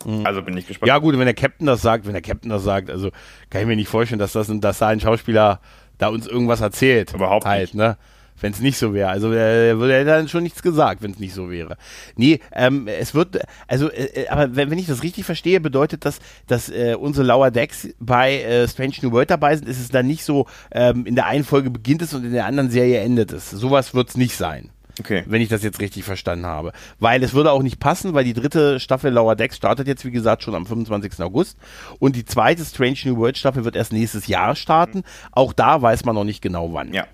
[SPEAKER 2] Mhm. Also bin ich gespannt. Ja gut, wenn der Captain das sagt, wenn der Captain das sagt, also kann ich mir nicht vorstellen, dass das dass da ein Schauspieler da uns irgendwas erzählt.
[SPEAKER 1] Überhaupt
[SPEAKER 2] halt,
[SPEAKER 1] nicht.
[SPEAKER 2] Ne? Wenn es nicht so wäre. Also er würde er dann schon nichts gesagt, wenn es nicht so wäre. Nee, ähm, es wird, also, äh, äh, aber wenn, wenn ich das richtig verstehe, bedeutet das, dass äh, unsere Lower Decks bei äh, Strange New World dabei sind, ist es dann nicht so, ähm, in der einen Folge beginnt es und in der anderen Serie endet es. Sowas wird es nicht sein.
[SPEAKER 1] Okay.
[SPEAKER 2] Wenn ich das jetzt richtig verstanden habe. Weil es würde auch nicht passen, weil die dritte Staffel Lower Decks startet jetzt, wie gesagt, schon am 25. August. Und die zweite Strange New World Staffel wird erst nächstes Jahr starten. Auch da weiß man noch nicht genau wann.
[SPEAKER 1] Ja.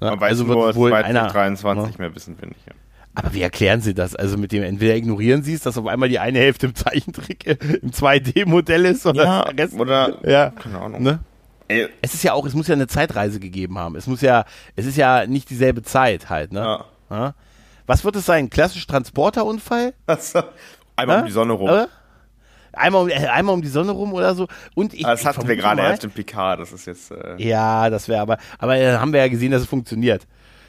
[SPEAKER 1] Man weiß also wird nur wohl einer, 23 ne? mehr wissen, finde ich. Ja.
[SPEAKER 2] Aber wie erklären Sie das? Also mit dem, entweder ignorieren Sie es, dass auf einmal die eine Hälfte im Zeichentrick (laughs) im 2D-Modell ist oder
[SPEAKER 1] ja, Rest, oder
[SPEAKER 2] ja, keine Ahnung. Ne? Es ist ja auch, es muss ja eine Zeitreise gegeben haben. Es muss ja, es ist ja nicht dieselbe Zeit halt, ne? Ja. ja? Was wird es sein? Klassisch Transporterunfall?
[SPEAKER 1] Einmal ja? um die Sonne rum. Aber?
[SPEAKER 2] Einmal um, äh, einmal um die Sonne rum oder so. Und ich,
[SPEAKER 1] das hatten wir gerade erst im PK, das ist jetzt.
[SPEAKER 2] Äh ja, das wäre aber, aber äh, haben wir ja gesehen, dass es funktioniert.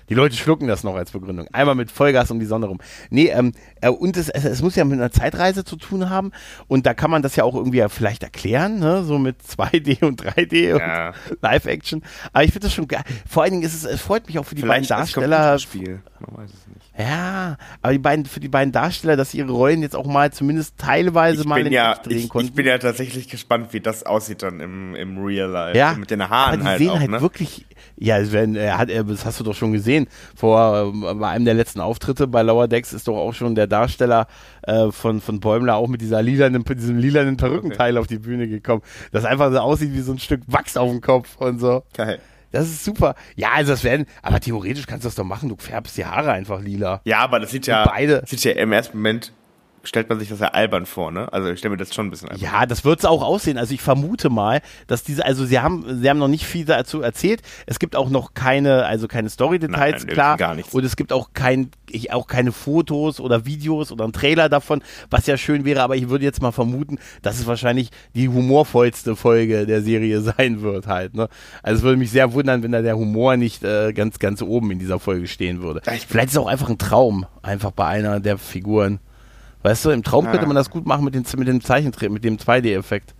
[SPEAKER 2] Die Leute schlucken das noch als Begründung. Einmal mit Vollgas um die Sonne rum. Nee, ähm, äh, und es, es, es, muss ja mit einer Zeitreise zu tun haben. Und da kann man das ja auch irgendwie vielleicht erklären, ne? so mit 2D und 3D ja. und Live-Action. Aber ich finde das schon geil. Vor allen Dingen ist es, es freut mich auch für die vielleicht beiden Darsteller. Spiel. Man weiß es nicht. Ja, aber die beiden, für die beiden Darsteller, dass sie ihre Rollen jetzt auch mal zumindest teilweise
[SPEAKER 1] ich
[SPEAKER 2] mal in
[SPEAKER 1] ja, drehen konnten. Ich bin ja tatsächlich gespannt, wie das aussieht dann im, im Real Life. Ja, mit den Haaren
[SPEAKER 2] aber die
[SPEAKER 1] halt
[SPEAKER 2] sehen
[SPEAKER 1] auch,
[SPEAKER 2] halt
[SPEAKER 1] ne?
[SPEAKER 2] wirklich, ja, wenn, hat, das hast du doch schon gesehen. Vor äh, bei einem der letzten Auftritte bei Lower Decks ist doch auch schon der Darsteller äh, von, von Bäumler auch mit dieser lilanen, diesem lilanen Perückenteil okay. auf die Bühne gekommen. Das einfach so aussieht wie so ein Stück Wachs auf dem Kopf und so. Geil. Das ist super. Ja, also das werden, aber theoretisch kannst du das doch machen. Du färbst die Haare einfach lila.
[SPEAKER 1] Ja, aber das sieht ja, beide. sieht ja im ersten Moment stellt man sich das ja albern vor, ne? Also ich stelle mir das schon ein bisschen albern
[SPEAKER 2] Ja, das wird es auch aussehen. Also ich vermute mal, dass diese, also sie haben, sie haben noch nicht viel dazu erzählt. Es gibt auch noch keine, also keine Story-Details, klar. Gar nichts. Und es gibt auch kein, ich, auch keine Fotos oder Videos oder ein Trailer davon, was ja schön wäre, aber ich würde jetzt mal vermuten, dass es wahrscheinlich die humorvollste Folge der Serie (laughs) sein wird halt, ne? Also es würde mich sehr wundern, wenn da der Humor nicht äh, ganz, ganz oben in dieser Folge stehen würde. Vielleicht ist es auch einfach ein Traum, einfach bei einer der Figuren. Weißt du, im Traum ja. könnte man das gut machen mit, den, mit dem Zeichentrick, mit dem 2D-Effekt.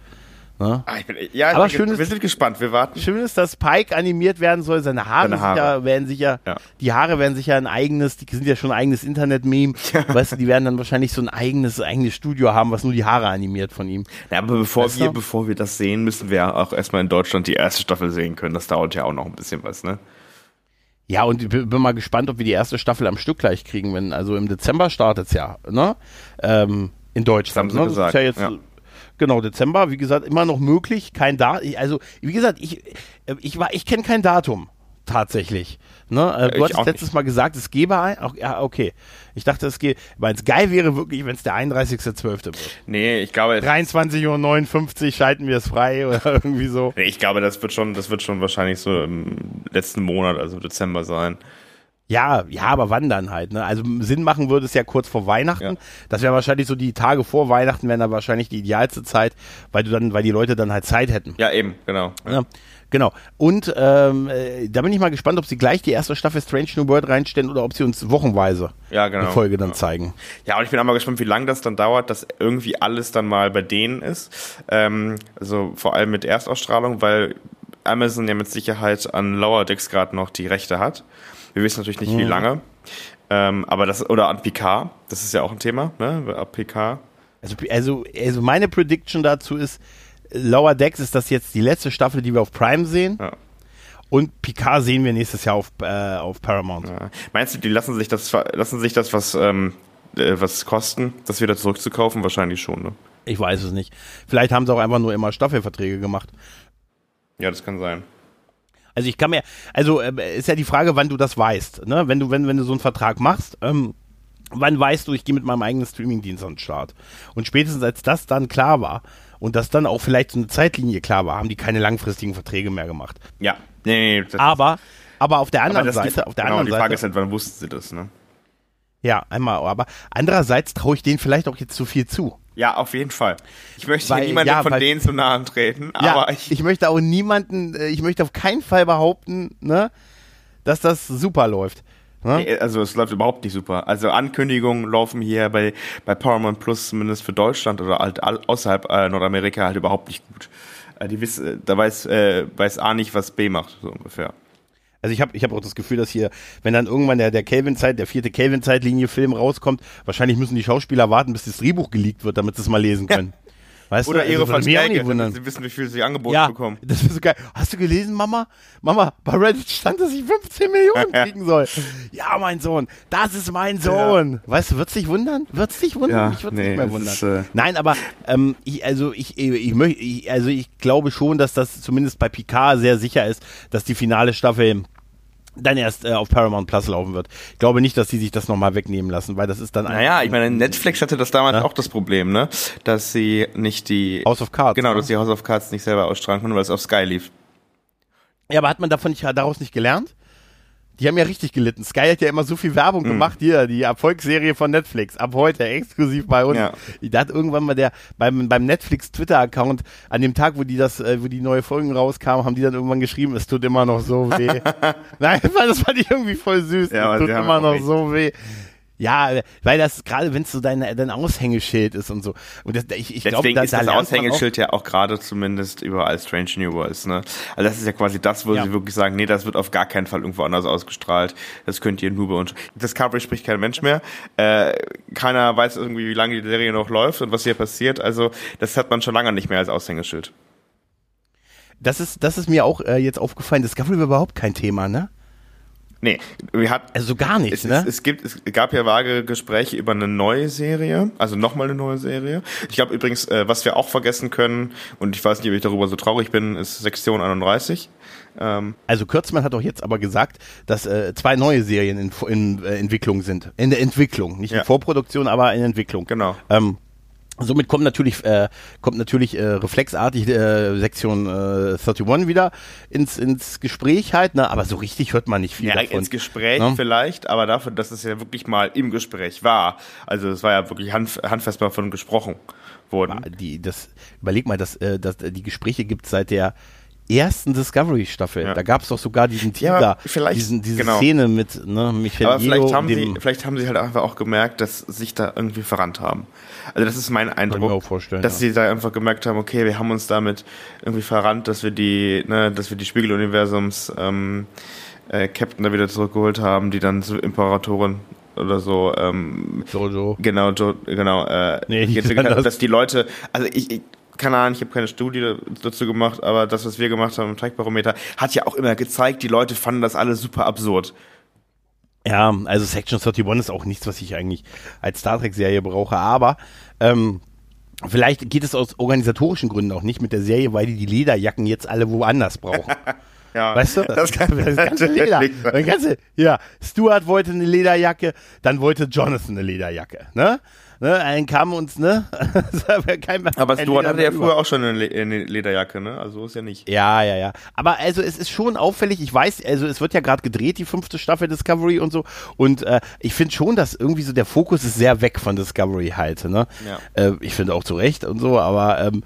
[SPEAKER 1] Ne? Ah, ja, aber schön ist, wir sind gespannt, wir warten.
[SPEAKER 2] Schön ist, dass Pike animiert werden soll, seine Haare, seine Haare. Sicher, werden sicher, ja. die Haare werden sicher ein eigenes, die sind ja schon ein eigenes Internet-Meme, (laughs) ja. weißt du, die werden dann wahrscheinlich so ein eigenes, eigenes Studio haben, was nur die Haare animiert von ihm.
[SPEAKER 1] Ja, aber bevor weißt wir, du? bevor wir das sehen, müssen wir auch erstmal in Deutschland die erste Staffel sehen können, das dauert ja auch noch ein bisschen was, ne?
[SPEAKER 2] Ja, und ich bin mal gespannt, ob wir die erste Staffel am Stück gleich kriegen, wenn, also im Dezember startet es ja, ne? Ähm, in Deutschland.
[SPEAKER 1] Das haben sie ne? gesagt.
[SPEAKER 2] Das ist ja jetzt, ja. Genau, Dezember, wie gesagt, immer noch möglich, kein Datum, also, wie gesagt, ich, ich war, ich kenne kein Datum tatsächlich. Ne? Äh, du hast letztes nicht. Mal gesagt, es gäbe ein. Auch, ja, okay. Ich dachte, es geht. Weil es geil wäre wirklich, wenn es der 31.12. wird.
[SPEAKER 1] Nee, ich glaube.
[SPEAKER 2] 23.59 Uhr schalten wir es frei oder (laughs) irgendwie so.
[SPEAKER 1] Nee, ich glaube, das wird schon, das wird schon wahrscheinlich so im letzten Monat, also Dezember sein.
[SPEAKER 2] Ja, ja, aber wann dann halt, ne? Also Sinn machen würde es ja kurz vor Weihnachten. Ja. Das wäre wahrscheinlich so die Tage vor Weihnachten wären dann wahrscheinlich die idealste Zeit, weil du dann, weil die Leute dann halt Zeit hätten.
[SPEAKER 1] Ja, eben, genau. Ja.
[SPEAKER 2] Genau. Und ähm, äh, da bin ich mal gespannt, ob sie gleich die erste Staffel Strange New World reinstellen oder ob sie uns wochenweise
[SPEAKER 1] ja, genau.
[SPEAKER 2] eine Folge dann
[SPEAKER 1] ja.
[SPEAKER 2] zeigen.
[SPEAKER 1] Ja, und ich bin auch mal gespannt, wie lange das dann dauert, dass irgendwie alles dann mal bei denen ist. Ähm, also vor allem mit Erstausstrahlung, weil Amazon ja mit Sicherheit an Lower Decks gerade noch die Rechte hat. Wir wissen natürlich nicht, mhm. wie lange. Ähm, aber das, oder an PK, das ist ja auch ein Thema, ne? Ab PK.
[SPEAKER 2] Also, also, also meine Prediction dazu ist, Lower Decks ist das jetzt die letzte Staffel, die wir auf Prime sehen. Ja. Und Picard sehen wir nächstes Jahr auf, äh, auf Paramount. Ja.
[SPEAKER 1] Meinst du, die lassen sich das, lassen sich das was, ähm, äh, was kosten, das wieder zurückzukaufen? Wahrscheinlich schon, ne?
[SPEAKER 2] Ich weiß es nicht. Vielleicht haben sie auch einfach nur immer Staffelverträge gemacht.
[SPEAKER 1] Ja, das kann sein.
[SPEAKER 2] Also ich kann mir, also äh, ist ja die Frage, wann du das weißt. Ne? Wenn du, wenn, wenn du so einen Vertrag machst, ähm, wann weißt du, ich gehe mit meinem eigenen Streamingdienst an den Start? Und spätestens als das dann klar war, und dass dann auch vielleicht so eine Zeitlinie klar war, haben die keine langfristigen Verträge mehr gemacht.
[SPEAKER 1] Ja.
[SPEAKER 2] Nee, nee, aber, aber auf der anderen Seite,
[SPEAKER 1] die,
[SPEAKER 2] auf der
[SPEAKER 1] genau,
[SPEAKER 2] anderen
[SPEAKER 1] die Frage ist halt, wann wussten sie das, ne?
[SPEAKER 2] Ja, einmal, aber andererseits traue ich denen vielleicht auch jetzt zu viel zu.
[SPEAKER 1] Ja, auf jeden Fall. Ich möchte weil, niemanden ja, von weil, denen zu nahe treten,
[SPEAKER 2] aber ich. Ich möchte auch niemanden, äh, ich möchte auf keinen Fall behaupten, ne, dass das super läuft.
[SPEAKER 1] Ne? Also es läuft überhaupt nicht super. Also Ankündigungen laufen hier bei, bei Paramount Plus zumindest für Deutschland oder halt außerhalb äh, Nordamerika halt überhaupt nicht gut. Äh, die wiss, äh, da weiß, äh, weiß A nicht, was B macht, so ungefähr.
[SPEAKER 2] Also ich habe ich hab auch das Gefühl, dass hier, wenn dann irgendwann der, der Kelvin-Zeit, der vierte Kelvin-Zeitlinie-Film rauskommt, wahrscheinlich müssen die Schauspieler warten, bis das Drehbuch geleakt wird, damit sie es mal lesen können.
[SPEAKER 1] Weißt Oder du? ihre also, damit sie wissen, wie viel sie angeboten ja, bekommen.
[SPEAKER 2] Das ist so geil. Hast du gelesen, Mama? Mama, bei Reddit stand, dass ich 15 Millionen (laughs) kriegen soll. Ja, mein Sohn, das ist mein Sohn. Ja. Weißt du, wird's dich wundern? Wird's dich wundern? Ja, ich würde nee, nicht mehr wundern. Ist, äh Nein, aber ähm, ich, also ich, ich, ich, also ich glaube schon, dass das zumindest bei Picard sehr sicher ist, dass die finale Staffel dann erst äh, auf Paramount Plus laufen wird. Ich glaube nicht, dass sie sich das nochmal wegnehmen lassen, weil das ist dann
[SPEAKER 1] Naja, ich meine, Netflix hatte das damals ja? auch das Problem, ne? Dass sie nicht die
[SPEAKER 2] House of Cards.
[SPEAKER 1] Genau, dass sie House of Cards nicht selber ausstrahlen konnten, weil es auf Sky lief.
[SPEAKER 2] Ja, aber hat man davon nicht, daraus nicht gelernt? Die haben ja richtig gelitten. Sky hat ja immer so viel Werbung mhm. gemacht. Hier, die Erfolgsserie von Netflix. Ab heute exklusiv bei uns. Ja. Da hat irgendwann mal der beim, beim Netflix Twitter-Account an dem Tag, wo die das, äh, wo die neue Folgen rauskamen, haben die dann irgendwann geschrieben, es tut immer noch so weh. (laughs) Nein, das fand ich irgendwie voll süß. Ja, es tut immer noch so weh. Ja, weil das gerade, wenn es so dein, dein Aushängeschild ist und so. Und das, ich, ich glaube,
[SPEAKER 1] da, ist das Aushängeschild ja auch gerade zumindest überall Strange New Worlds. Ne? Also das ist ja quasi das, wo ja. sie wirklich sagen, nee, das wird auf gar keinen Fall irgendwo anders ausgestrahlt. Das könnt ihr nur bei uns. Discovery spricht kein Mensch mehr. Äh, keiner weiß irgendwie, wie lange die Serie noch läuft und was hier passiert. Also das hat man schon lange nicht mehr als Aushängeschild.
[SPEAKER 2] Das ist, das ist mir auch äh, jetzt aufgefallen. Discovery war überhaupt kein Thema, ne?
[SPEAKER 1] Nee, wir hatten.
[SPEAKER 2] Also gar nicht,
[SPEAKER 1] es,
[SPEAKER 2] ne?
[SPEAKER 1] Es, es, gibt, es gab ja vage Gespräche über eine neue Serie, also nochmal eine neue Serie. Ich glaube übrigens, äh, was wir auch vergessen können, und ich weiß nicht, ob ich darüber so traurig bin, ist Sektion 31.
[SPEAKER 2] Ähm, also Kürzmann hat doch jetzt aber gesagt, dass äh, zwei neue Serien in, in äh, Entwicklung sind. In der Entwicklung, nicht in ja. Vorproduktion, aber in Entwicklung.
[SPEAKER 1] Genau.
[SPEAKER 2] Ähm, Somit kommt natürlich äh, kommt natürlich äh, reflexartig äh, Sektion äh, 31 wieder ins ins Gespräch halt, ne? Aber so richtig hört man nicht viel
[SPEAKER 1] ja,
[SPEAKER 2] davon.
[SPEAKER 1] ins Gespräch ne? vielleicht, aber dafür, dass es ja wirklich mal im Gespräch war. Also es war ja wirklich hand, handfest mal von gesprochen worden.
[SPEAKER 2] Die das überleg mal, dass, äh, dass die Gespräche gibt seit der ersten Discovery-Staffel. Ja. Da gab es doch sogar diesen Teaser, ja, vielleicht, diesen, diese genau. Szene mit ne,
[SPEAKER 1] Michael Aber vielleicht haben, sie, vielleicht haben sie halt einfach auch gemerkt, dass sich da irgendwie verrannt haben. Also das ist mein Eindruck, dass ja. sie da einfach gemerkt haben, okay, wir haben uns damit irgendwie verrannt, dass wir die, ne, dass wir die Spiegeluniversums ähm, äh, Captain da wieder zurückgeholt haben, die dann so Imperatorin oder so ähm,
[SPEAKER 2] Jojo.
[SPEAKER 1] Genau, jo, genau, äh, nee, jetzt, dass die Leute, also ich, ich keine Ahnung, ich habe keine Studie dazu gemacht, aber das, was wir gemacht haben im Teigbarometer, hat ja auch immer gezeigt, die Leute fanden das alles super absurd.
[SPEAKER 2] Ja, also Section 31 ist auch nichts, was ich eigentlich als Star Trek-Serie brauche, aber ähm, vielleicht geht es aus organisatorischen Gründen auch nicht mit der Serie, weil die die Lederjacken jetzt alle woanders brauchen. (laughs) Ja, weißt du? (laughs) Das, kann, (laughs) das ganze Leder. Das ganze, ja, Stuart wollte eine Lederjacke, dann wollte Jonathan eine Lederjacke. Ne? Ne, einen kam uns, ne? (laughs)
[SPEAKER 1] aber Stuart hatte ja früher auch schon eine, eine, Lederjacke, ne? Also ist ja nicht.
[SPEAKER 2] Ja, ja, ja. Aber also es ist schon auffällig, ich weiß, also es wird ja gerade gedreht, die fünfte Staffel Discovery und so. Und äh, ich finde schon, dass irgendwie so der Fokus ist sehr weg von Discovery halt, ne? Ja. Äh, ich finde auch zu Recht und so, aber ähm,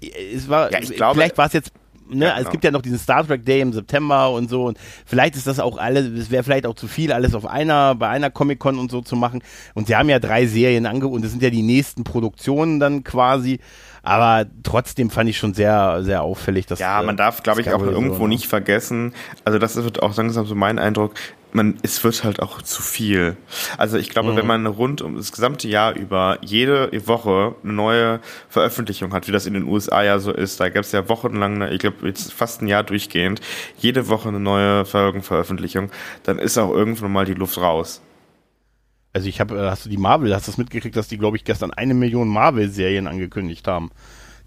[SPEAKER 2] es war, ja, ich glaube, vielleicht war es jetzt ne, ja, genau. es gibt ja noch diesen Star Trek Day im September und so und vielleicht ist das auch alles, es wäre vielleicht auch zu viel, alles auf einer, bei einer Comic-Con und so zu machen. Und sie haben ja drei Serien angeboten und das sind ja die nächsten Produktionen dann quasi. Aber trotzdem fand ich schon sehr, sehr auffällig, dass.
[SPEAKER 1] Ja, man darf, glaube ich, auch irgendwo so, ne? nicht vergessen. Also, das wird auch langsam so mein Eindruck man, es wird halt auch zu viel. Also ich glaube, mhm. wenn man rund um das gesamte Jahr über jede Woche eine neue Veröffentlichung hat, wie das in den USA ja so ist, da gab es ja wochenlang, ich glaube jetzt fast ein Jahr durchgehend, jede Woche eine neue Folgenveröffentlichung, dann ist auch irgendwann mal die Luft raus.
[SPEAKER 2] Also ich habe, äh, hast du die Marvel, hast du das mitgekriegt, dass die, glaube ich, gestern eine Million Marvel-Serien angekündigt haben?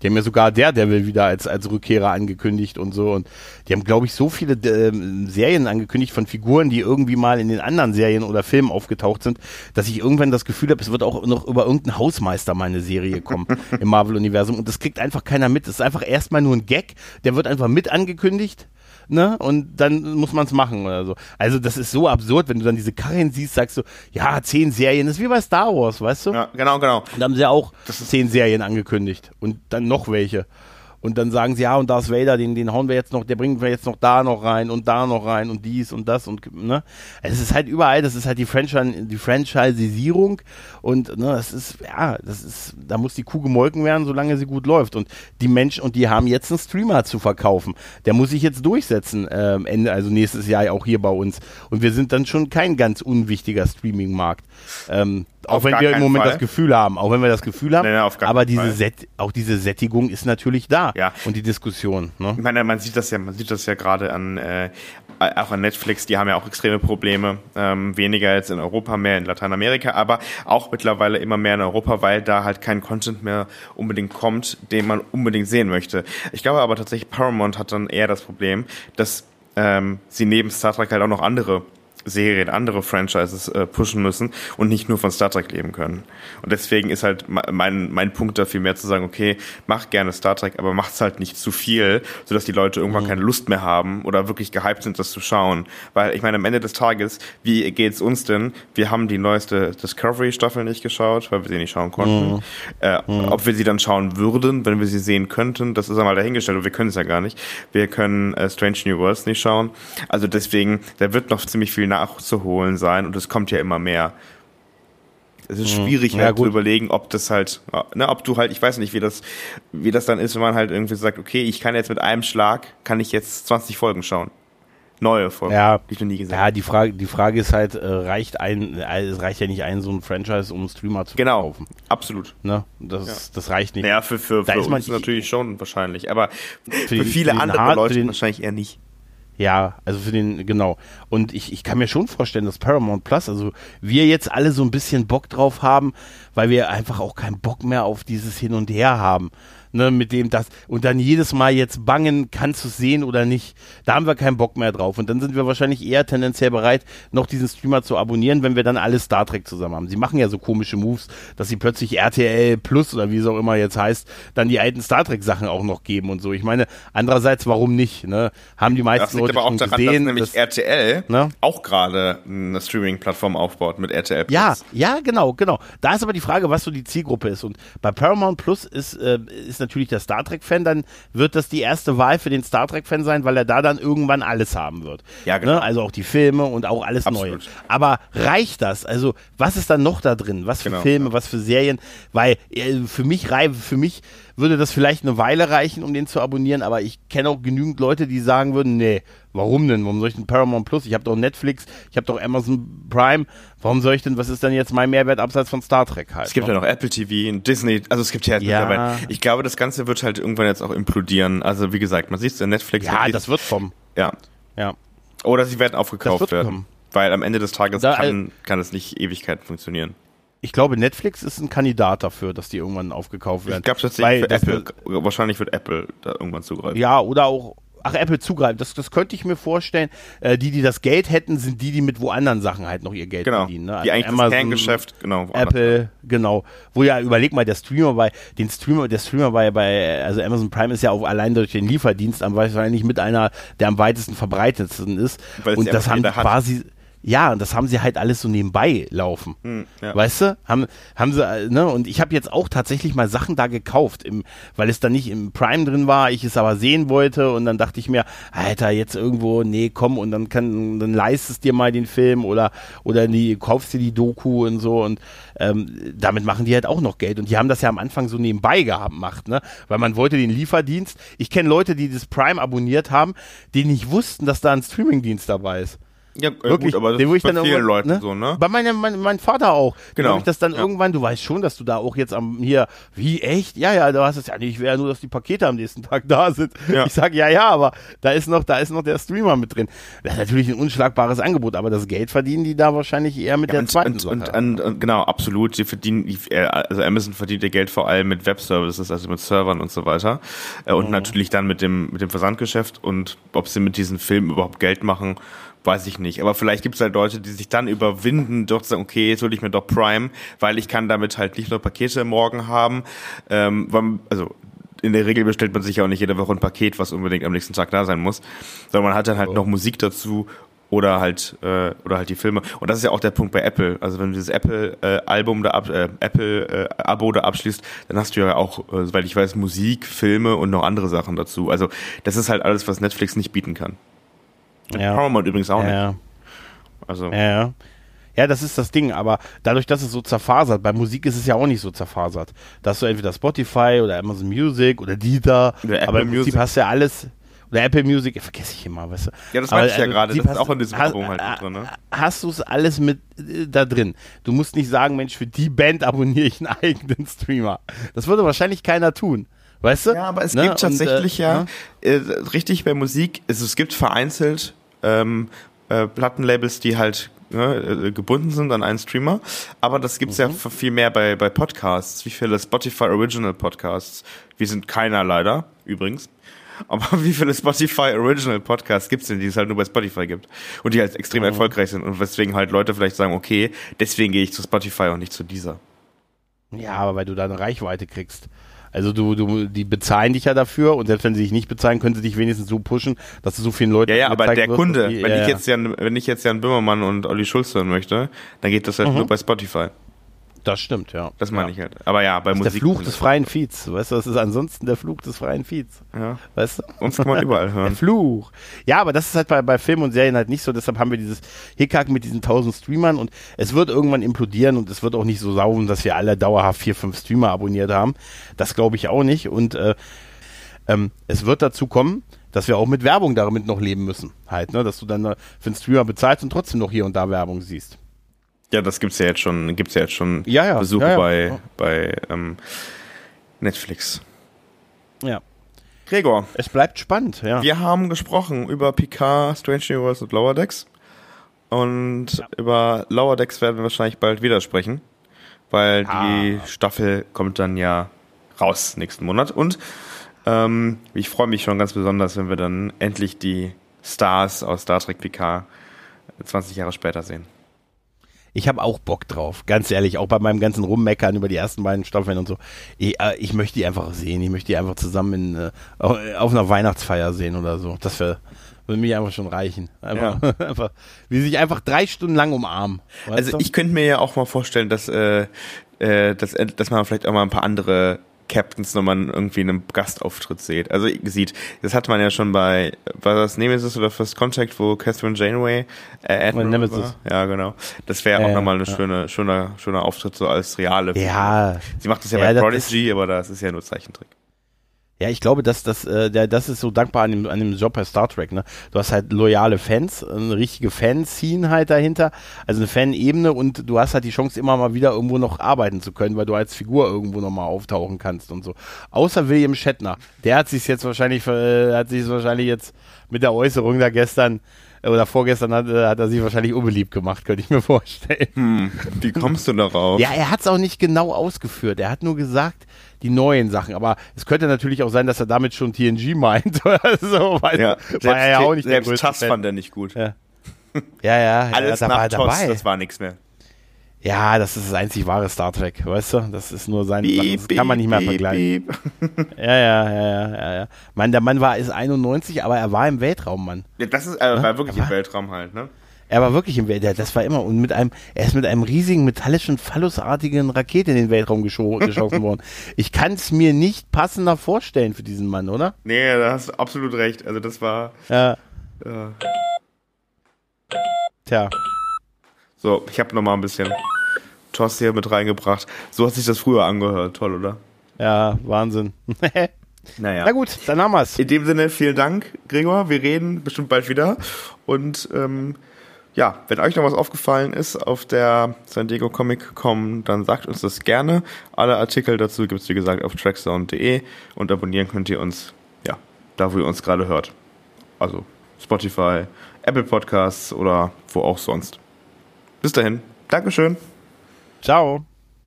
[SPEAKER 2] Die haben ja sogar Daredevil wieder als, als Rückkehrer angekündigt und so. Und die haben, glaube ich, so viele äh, Serien angekündigt von Figuren, die irgendwie mal in den anderen Serien oder Filmen aufgetaucht sind, dass ich irgendwann das Gefühl habe, es wird auch noch über irgendeinen Hausmeister mal eine Serie kommen (laughs) im Marvel-Universum. Und das kriegt einfach keiner mit. Das ist einfach erstmal nur ein Gag. Der wird einfach mit angekündigt ne? Und dann muss man es machen oder so. Also das ist so absurd, wenn du dann diese Karren siehst, sagst du, ja, zehn Serien, das ist wie bei Star Wars, weißt du?
[SPEAKER 1] Ja, genau, genau.
[SPEAKER 2] Und da haben sie ja auch zehn Serien angekündigt und dann noch welche. Und dann sagen sie, ja, und Darth Vader, den, den hauen wir jetzt noch, der bringen wir jetzt noch da noch rein und da noch rein und dies und das und, ne? Es ist halt überall, das ist halt die Franchise, die Franchisierung und, ne, das ist, ja, das ist, da muss die Kuh gemolken werden, solange sie gut läuft. Und die Menschen, und die haben jetzt einen Streamer zu verkaufen. Der muss sich jetzt durchsetzen, ähm, Ende, also nächstes Jahr auch hier bei uns. Und wir sind dann schon kein ganz unwichtiger Streaming-Markt. Ähm, auch wenn wir im Moment Fall. das Gefühl haben, auch wenn wir das Gefühl haben, nee, nee, aber diese Set, auch diese Sättigung ist natürlich da
[SPEAKER 1] ja.
[SPEAKER 2] und die Diskussion. Ne?
[SPEAKER 1] Ich meine, man sieht das ja, man sieht das ja gerade an äh, auch an Netflix, die haben ja auch extreme Probleme, ähm, weniger jetzt in Europa, mehr in Lateinamerika, aber auch mittlerweile immer mehr in Europa, weil da halt kein Content mehr unbedingt kommt, den man unbedingt sehen möchte. Ich glaube aber tatsächlich, Paramount hat dann eher das Problem, dass ähm, sie neben Star Trek halt auch noch andere Serien, andere Franchises äh, pushen müssen und nicht nur von Star Trek leben können. Und deswegen ist halt mein, mein Punkt dafür mehr zu sagen, okay, mach gerne Star Trek, aber macht's halt nicht zu viel, sodass die Leute irgendwann mhm. keine Lust mehr haben oder wirklich gehypt sind, das zu schauen. Weil ich meine, am Ende des Tages, wie geht's uns denn? Wir haben die neueste Discovery-Staffel nicht geschaut, weil wir sie nicht schauen konnten. Mhm. Äh, mhm. Ob wir sie dann schauen würden, wenn wir sie sehen könnten, das ist einmal dahingestellt und wir können es ja gar nicht. Wir können äh, Strange New Worlds nicht schauen. Also deswegen, da wird noch ziemlich viel nachzuholen sein und es kommt ja immer mehr. Es ist mhm. schwierig ja, halt zu überlegen, ob das halt, ne, ob du halt, ich weiß nicht, wie das, wie das dann ist, wenn man halt irgendwie sagt, okay, ich kann jetzt mit einem Schlag, kann ich jetzt 20 Folgen schauen. Neue Folgen,
[SPEAKER 2] ja, die ich noch nie gesehen habe. Ja, die Frage, die Frage ist halt, äh, reicht ein, äh, es reicht ja nicht ein so ein Franchise, um einen Streamer zu
[SPEAKER 1] genau, kaufen. absolut.
[SPEAKER 2] Ne? Das, ja. das reicht nicht.
[SPEAKER 1] Naja, für, für, für uns man, natürlich schon wahrscheinlich, aber für, für viele andere Hard, Leute wahrscheinlich eher nicht.
[SPEAKER 2] Ja, also für den, genau. Und ich, ich kann mir schon vorstellen, dass Paramount Plus, also wir jetzt alle so ein bisschen Bock drauf haben, weil wir einfach auch keinen Bock mehr auf dieses Hin und Her haben ne, mit dem das und dann jedes Mal jetzt bangen, kannst du es sehen oder nicht. Da haben wir keinen Bock mehr drauf und dann sind wir wahrscheinlich eher tendenziell bereit, noch diesen Streamer zu abonnieren, wenn wir dann alle Star Trek zusammen haben. Sie machen ja so komische Moves, dass sie plötzlich RTL Plus oder wie es auch immer jetzt heißt, dann die alten Star Trek Sachen auch noch geben und so. Ich meine, andererseits, warum nicht? Ne? Haben die meisten das liegt Leute aber auch daran, gesehen,
[SPEAKER 1] dass nämlich dass, RTL ne? auch gerade eine Streaming-Plattform aufbaut mit RTL Plus.
[SPEAKER 2] Ja, ja, genau, genau. Da ist aber die Frage, was so die Zielgruppe ist. Und bei Paramount Plus ist, äh, ist natürlich der Star Trek-Fan, dann wird das die erste Wahl für den Star Trek-Fan sein, weil er da dann irgendwann alles haben wird. Ja, genau. Ne? Also auch die Filme und auch alles Absolut. Neue. Aber reicht das? Also, was ist dann noch da drin? Was für genau, Filme, ja. was für Serien? Weil äh, für mich, für mich würde das vielleicht eine Weile reichen, um den zu abonnieren, aber ich kenne auch genügend Leute, die sagen würden, nee, warum denn? Warum soll ich denn Paramount Plus? Ich habe doch Netflix, ich habe doch Amazon Prime. Warum soll ich denn, was ist denn jetzt mein Mehrwert abseits von Star Trek halt?
[SPEAKER 1] Es gibt ja noch Apple TV und Disney, also es gibt ja, ja. Ich glaube, das Ganze wird halt irgendwann jetzt auch implodieren. Also wie gesagt, man sieht es in Netflix.
[SPEAKER 2] Ja, das wird vom.
[SPEAKER 1] Ja. Ja. Oder sie werden aufgekauft werden. Kommen. Weil am Ende des Tages da, kann, kann es nicht Ewigkeiten funktionieren
[SPEAKER 2] ich glaube, Netflix ist ein Kandidat dafür, dass die irgendwann aufgekauft werden. Ich
[SPEAKER 1] glaube tatsächlich für Apple, wahrscheinlich wird Apple da irgendwann zugreifen.
[SPEAKER 2] Ja, oder auch, ach, Apple zugreifen, das, das könnte ich mir vorstellen. Äh, die, die das Geld hätten, sind die, die mit wo anderen Sachen halt noch ihr Geld
[SPEAKER 1] genau.
[SPEAKER 2] verdienen. Ne?
[SPEAKER 1] Also die eigentlich Amazon, das Kerngeschäft, genau.
[SPEAKER 2] Apple, genau. Wo ja, überleg mal, der Streamer bei, den Streamer, der Streamer bei, bei, also Amazon Prime ist ja auch allein durch den Lieferdienst am wahrscheinlich mit einer, der am weitesten verbreitetsten ist. Weil Und das haben quasi, ja, und das haben sie halt alles so nebenbei laufen. Hm, ja. Weißt du? Haben, haben sie, äh, ne? Und ich habe jetzt auch tatsächlich mal Sachen da gekauft, im, weil es da nicht im Prime drin war, ich es aber sehen wollte und dann dachte ich mir, Alter, jetzt irgendwo, nee, komm, und dann kann, dann leistest dir mal den Film oder, oder die, kaufst dir die Doku und so und ähm, damit machen die halt auch noch Geld. Und die haben das ja am Anfang so nebenbei gemacht, ne? Weil man wollte den Lieferdienst. Ich kenne Leute, die das Prime abonniert haben, die nicht wussten, dass da ein Streamingdienst dabei ist.
[SPEAKER 1] Ja, äh, wirklich, gut, aber das den, ist bei vielen Leuten
[SPEAKER 2] ne?
[SPEAKER 1] so, ne?
[SPEAKER 2] Bei meinem mein, mein Vater auch. Genau. ich das dann ja. irgendwann, du weißt schon, dass du da auch jetzt am hier, wie echt? Ja, ja, du hast es ja nicht, ich ja nur, dass die Pakete am nächsten Tag da sind. Ja. Ich sag ja, ja, aber da ist noch, da ist noch der Streamer mit drin. Das ist natürlich ein unschlagbares Angebot, aber das Geld verdienen die da wahrscheinlich eher mit ja, der und, zweiten
[SPEAKER 1] und, Sache. Und, und, genau, absolut. Sie verdienen, äh, also Amazon verdient ihr Geld vor allem mit Webservices, also mit Servern und so weiter. Äh, und mhm. natürlich dann mit dem, mit dem Versandgeschäft und ob sie mit diesen Filmen überhaupt Geld machen weiß ich nicht. Aber vielleicht gibt es halt Leute, die sich dann überwinden, doch zu sagen, okay, jetzt hole ich mir doch Prime, weil ich kann damit halt nicht nur Pakete morgen haben. Ähm, weil, also in der Regel bestellt man sich ja auch nicht jede Woche ein Paket, was unbedingt am nächsten Tag da sein muss, sondern man hat dann halt oh. noch Musik dazu oder halt äh, oder halt die Filme und das ist ja auch der Punkt bei Apple also wenn du dieses Apple äh, Album da ab, äh, Apple äh, Abo da abschließt dann hast du ja auch äh, soweit ich weiß Musik Filme und noch andere Sachen dazu also das ist halt alles was Netflix nicht bieten kann
[SPEAKER 2] ja.
[SPEAKER 1] Paramount übrigens auch
[SPEAKER 2] ja.
[SPEAKER 1] nicht.
[SPEAKER 2] Also. Ja. Ja, das ist das Ding, aber dadurch, dass es so zerfasert, bei Musik ist es ja auch nicht so zerfasert. Da hast du entweder Spotify oder Amazon Music oder Deezer, oder aber im Music. Prinzip hast du ja alles, oder Apple Music, vergesse ich immer, weißt du.
[SPEAKER 1] Ja, das weiß ich ja also gerade, das ist auch in diesem Album halt mit drin, ne?
[SPEAKER 2] Hast du es alles mit äh, da drin? Du musst nicht sagen, Mensch, für die Band abonniere ich einen (laughs) eigenen Streamer. Das würde wahrscheinlich keiner tun. Weißt du?
[SPEAKER 1] Ja, aber es ne? gibt tatsächlich Und, äh, ja, ne? äh, richtig bei Musik, es, es gibt vereinzelt ähm, äh, Plattenlabels, die halt ne, äh, gebunden sind an einen Streamer. Aber das gibt's mhm. ja viel mehr bei, bei Podcasts. Wie viele Spotify Original Podcasts? Wir sind keiner leider, übrigens. Aber (laughs) wie viele Spotify Original Podcasts gibt es denn, die es halt nur bei Spotify gibt und die halt extrem mhm. erfolgreich sind und weswegen halt Leute vielleicht sagen, okay, deswegen gehe ich zu Spotify und nicht zu dieser.
[SPEAKER 2] Ja, aber weil du da eine Reichweite kriegst. Also du, du, die bezahlen dich ja dafür und selbst wenn sie dich nicht bezahlen, können sie dich wenigstens so pushen, dass du so vielen Leuten.
[SPEAKER 1] Ja, ja, aber der Kunde, die, wenn ja, ich jetzt Jan, wenn ich jetzt Jan Böhmermann und Olli Schulz hören möchte, dann geht das halt mhm. nur bei Spotify.
[SPEAKER 2] Das stimmt, ja.
[SPEAKER 1] Das meine
[SPEAKER 2] ja.
[SPEAKER 1] ich halt. Aber ja, bei
[SPEAKER 2] das
[SPEAKER 1] Musik.
[SPEAKER 2] Der Fluch des freien Feeds. Weißt du, das ist ansonsten der Fluch des freien Feeds.
[SPEAKER 1] Ja.
[SPEAKER 2] Weißt du?
[SPEAKER 1] Uns kann man (laughs) überall hören.
[SPEAKER 2] Der Fluch. Ja, aber das ist halt bei, bei Filmen und Serien halt nicht so. Deshalb haben wir dieses Hickhack mit diesen tausend Streamern und es wird irgendwann implodieren und es wird auch nicht so saugen, dass wir alle dauerhaft vier, fünf Streamer abonniert haben. Das glaube ich auch nicht. Und äh, ähm, es wird dazu kommen, dass wir auch mit Werbung damit noch leben müssen. Halt, ne? Dass du dann äh, für einen Streamer bezahlst und trotzdem noch hier und da Werbung siehst.
[SPEAKER 1] Ja, das gibt's ja jetzt schon, gibt's ja jetzt schon
[SPEAKER 2] ja, ja,
[SPEAKER 1] Besuche
[SPEAKER 2] ja,
[SPEAKER 1] bei, bei ähm, Netflix.
[SPEAKER 2] Ja.
[SPEAKER 1] Gregor.
[SPEAKER 2] Es bleibt spannend, ja.
[SPEAKER 1] Wir haben gesprochen über Picard, Strange Universe und Lower Decks. Und über Lower Decks werden wir wahrscheinlich bald wieder sprechen. Weil ah. die Staffel kommt dann ja raus nächsten Monat. Und ähm, ich freue mich schon ganz besonders, wenn wir dann endlich die Stars aus Star Trek Picard 20 Jahre später sehen
[SPEAKER 2] ich habe auch Bock drauf, ganz ehrlich, auch bei meinem ganzen Rummeckern über die ersten beiden Staffeln und so. Ich, äh, ich möchte die einfach sehen, ich möchte die einfach zusammen in, äh, auf einer Weihnachtsfeier sehen oder so. Das wär, würde mich einfach schon reichen. Einfach, ja. (laughs) einfach, wie sich einfach drei Stunden lang umarmen.
[SPEAKER 1] Also du? ich könnte mir ja auch mal vorstellen, dass, äh, äh, dass, dass man vielleicht auch mal ein paar andere Captains nochmal irgendwie in einem Gastauftritt seht. Also sieht, das hat man ja schon bei, war das Nemesis oder First Contact, wo Catherine Janeway
[SPEAKER 2] äh, Admiral Nemesis. War?
[SPEAKER 1] Ja, genau. Das wäre auch äh, nochmal eine ja. schöne, schöner, schöner Auftritt so als reale.
[SPEAKER 2] Ja.
[SPEAKER 1] Sie macht das ja, ja bei Prodigy, aber das ist ja nur Zeichentrick.
[SPEAKER 2] Ja, ich glaube, dass das, äh, das ist so dankbar an dem, an dem Job bei Star Trek. Ne? Du hast halt loyale Fans, eine richtige Fan-Scene halt dahinter, also eine Fan-Ebene und du hast halt die Chance, immer mal wieder irgendwo noch arbeiten zu können, weil du als Figur irgendwo nochmal auftauchen kannst und so. Außer William Shatner, der hat sich jetzt wahrscheinlich, äh, hat sich wahrscheinlich jetzt mit der Äußerung da gestern äh, oder vorgestern hat, äh, hat er sich wahrscheinlich unbeliebt gemacht, könnte ich mir (laughs) vorstellen.
[SPEAKER 1] Hm, wie kommst du darauf?
[SPEAKER 2] Ja, er hat es auch nicht genau ausgeführt. Er hat nur gesagt, die neuen Sachen. Aber es könnte natürlich auch sein, dass er damit schon TNG meint (laughs) oder so, weil
[SPEAKER 1] ja, selbst, war er ja auch nicht selbst der Tass fand er nicht gut.
[SPEAKER 2] Ja, ja, ja, (laughs)
[SPEAKER 1] Alles
[SPEAKER 2] ja,
[SPEAKER 1] nach dabei. das war nichts mehr.
[SPEAKER 2] Ja, das ist das einzig wahre Star Trek, weißt du? Das ist nur sein, beep, das kann man nicht mehr beep, vergleichen. Beep. (laughs) ja, ja, ja, ja, ja. Mann, der Mann war ist 91, aber er war im Weltraum, Mann.
[SPEAKER 1] Ja, das ist, er war wirklich er war, im Weltraum halt, ne?
[SPEAKER 2] Er war wirklich im Weltraum, das war immer, und mit einem, er ist mit einem riesigen metallischen, phallusartigen Rakete in den Weltraum (laughs) geschossen worden. Ich kann es mir nicht passender vorstellen für diesen Mann, oder?
[SPEAKER 1] Nee, da hast du absolut recht. Also das war.
[SPEAKER 2] Ja. ja. Tja.
[SPEAKER 1] So, ich habe noch mal ein bisschen Toss hier mit reingebracht. So hat sich das früher angehört. Toll, oder?
[SPEAKER 2] Ja, Wahnsinn. (laughs)
[SPEAKER 1] naja.
[SPEAKER 2] Na gut, dann haben wir's.
[SPEAKER 1] In dem Sinne, vielen Dank, Gregor. Wir reden bestimmt bald wieder. Und ähm, ja, wenn euch noch was aufgefallen ist auf der San Diego Comic Com, dann sagt uns das gerne. Alle Artikel dazu gibt es, wie gesagt, auf trackzone.de und abonnieren könnt ihr uns, ja, da wo ihr uns gerade hört. Also Spotify, Apple Podcasts oder wo auch sonst. Bis dahin. Dankeschön.
[SPEAKER 2] Ciao.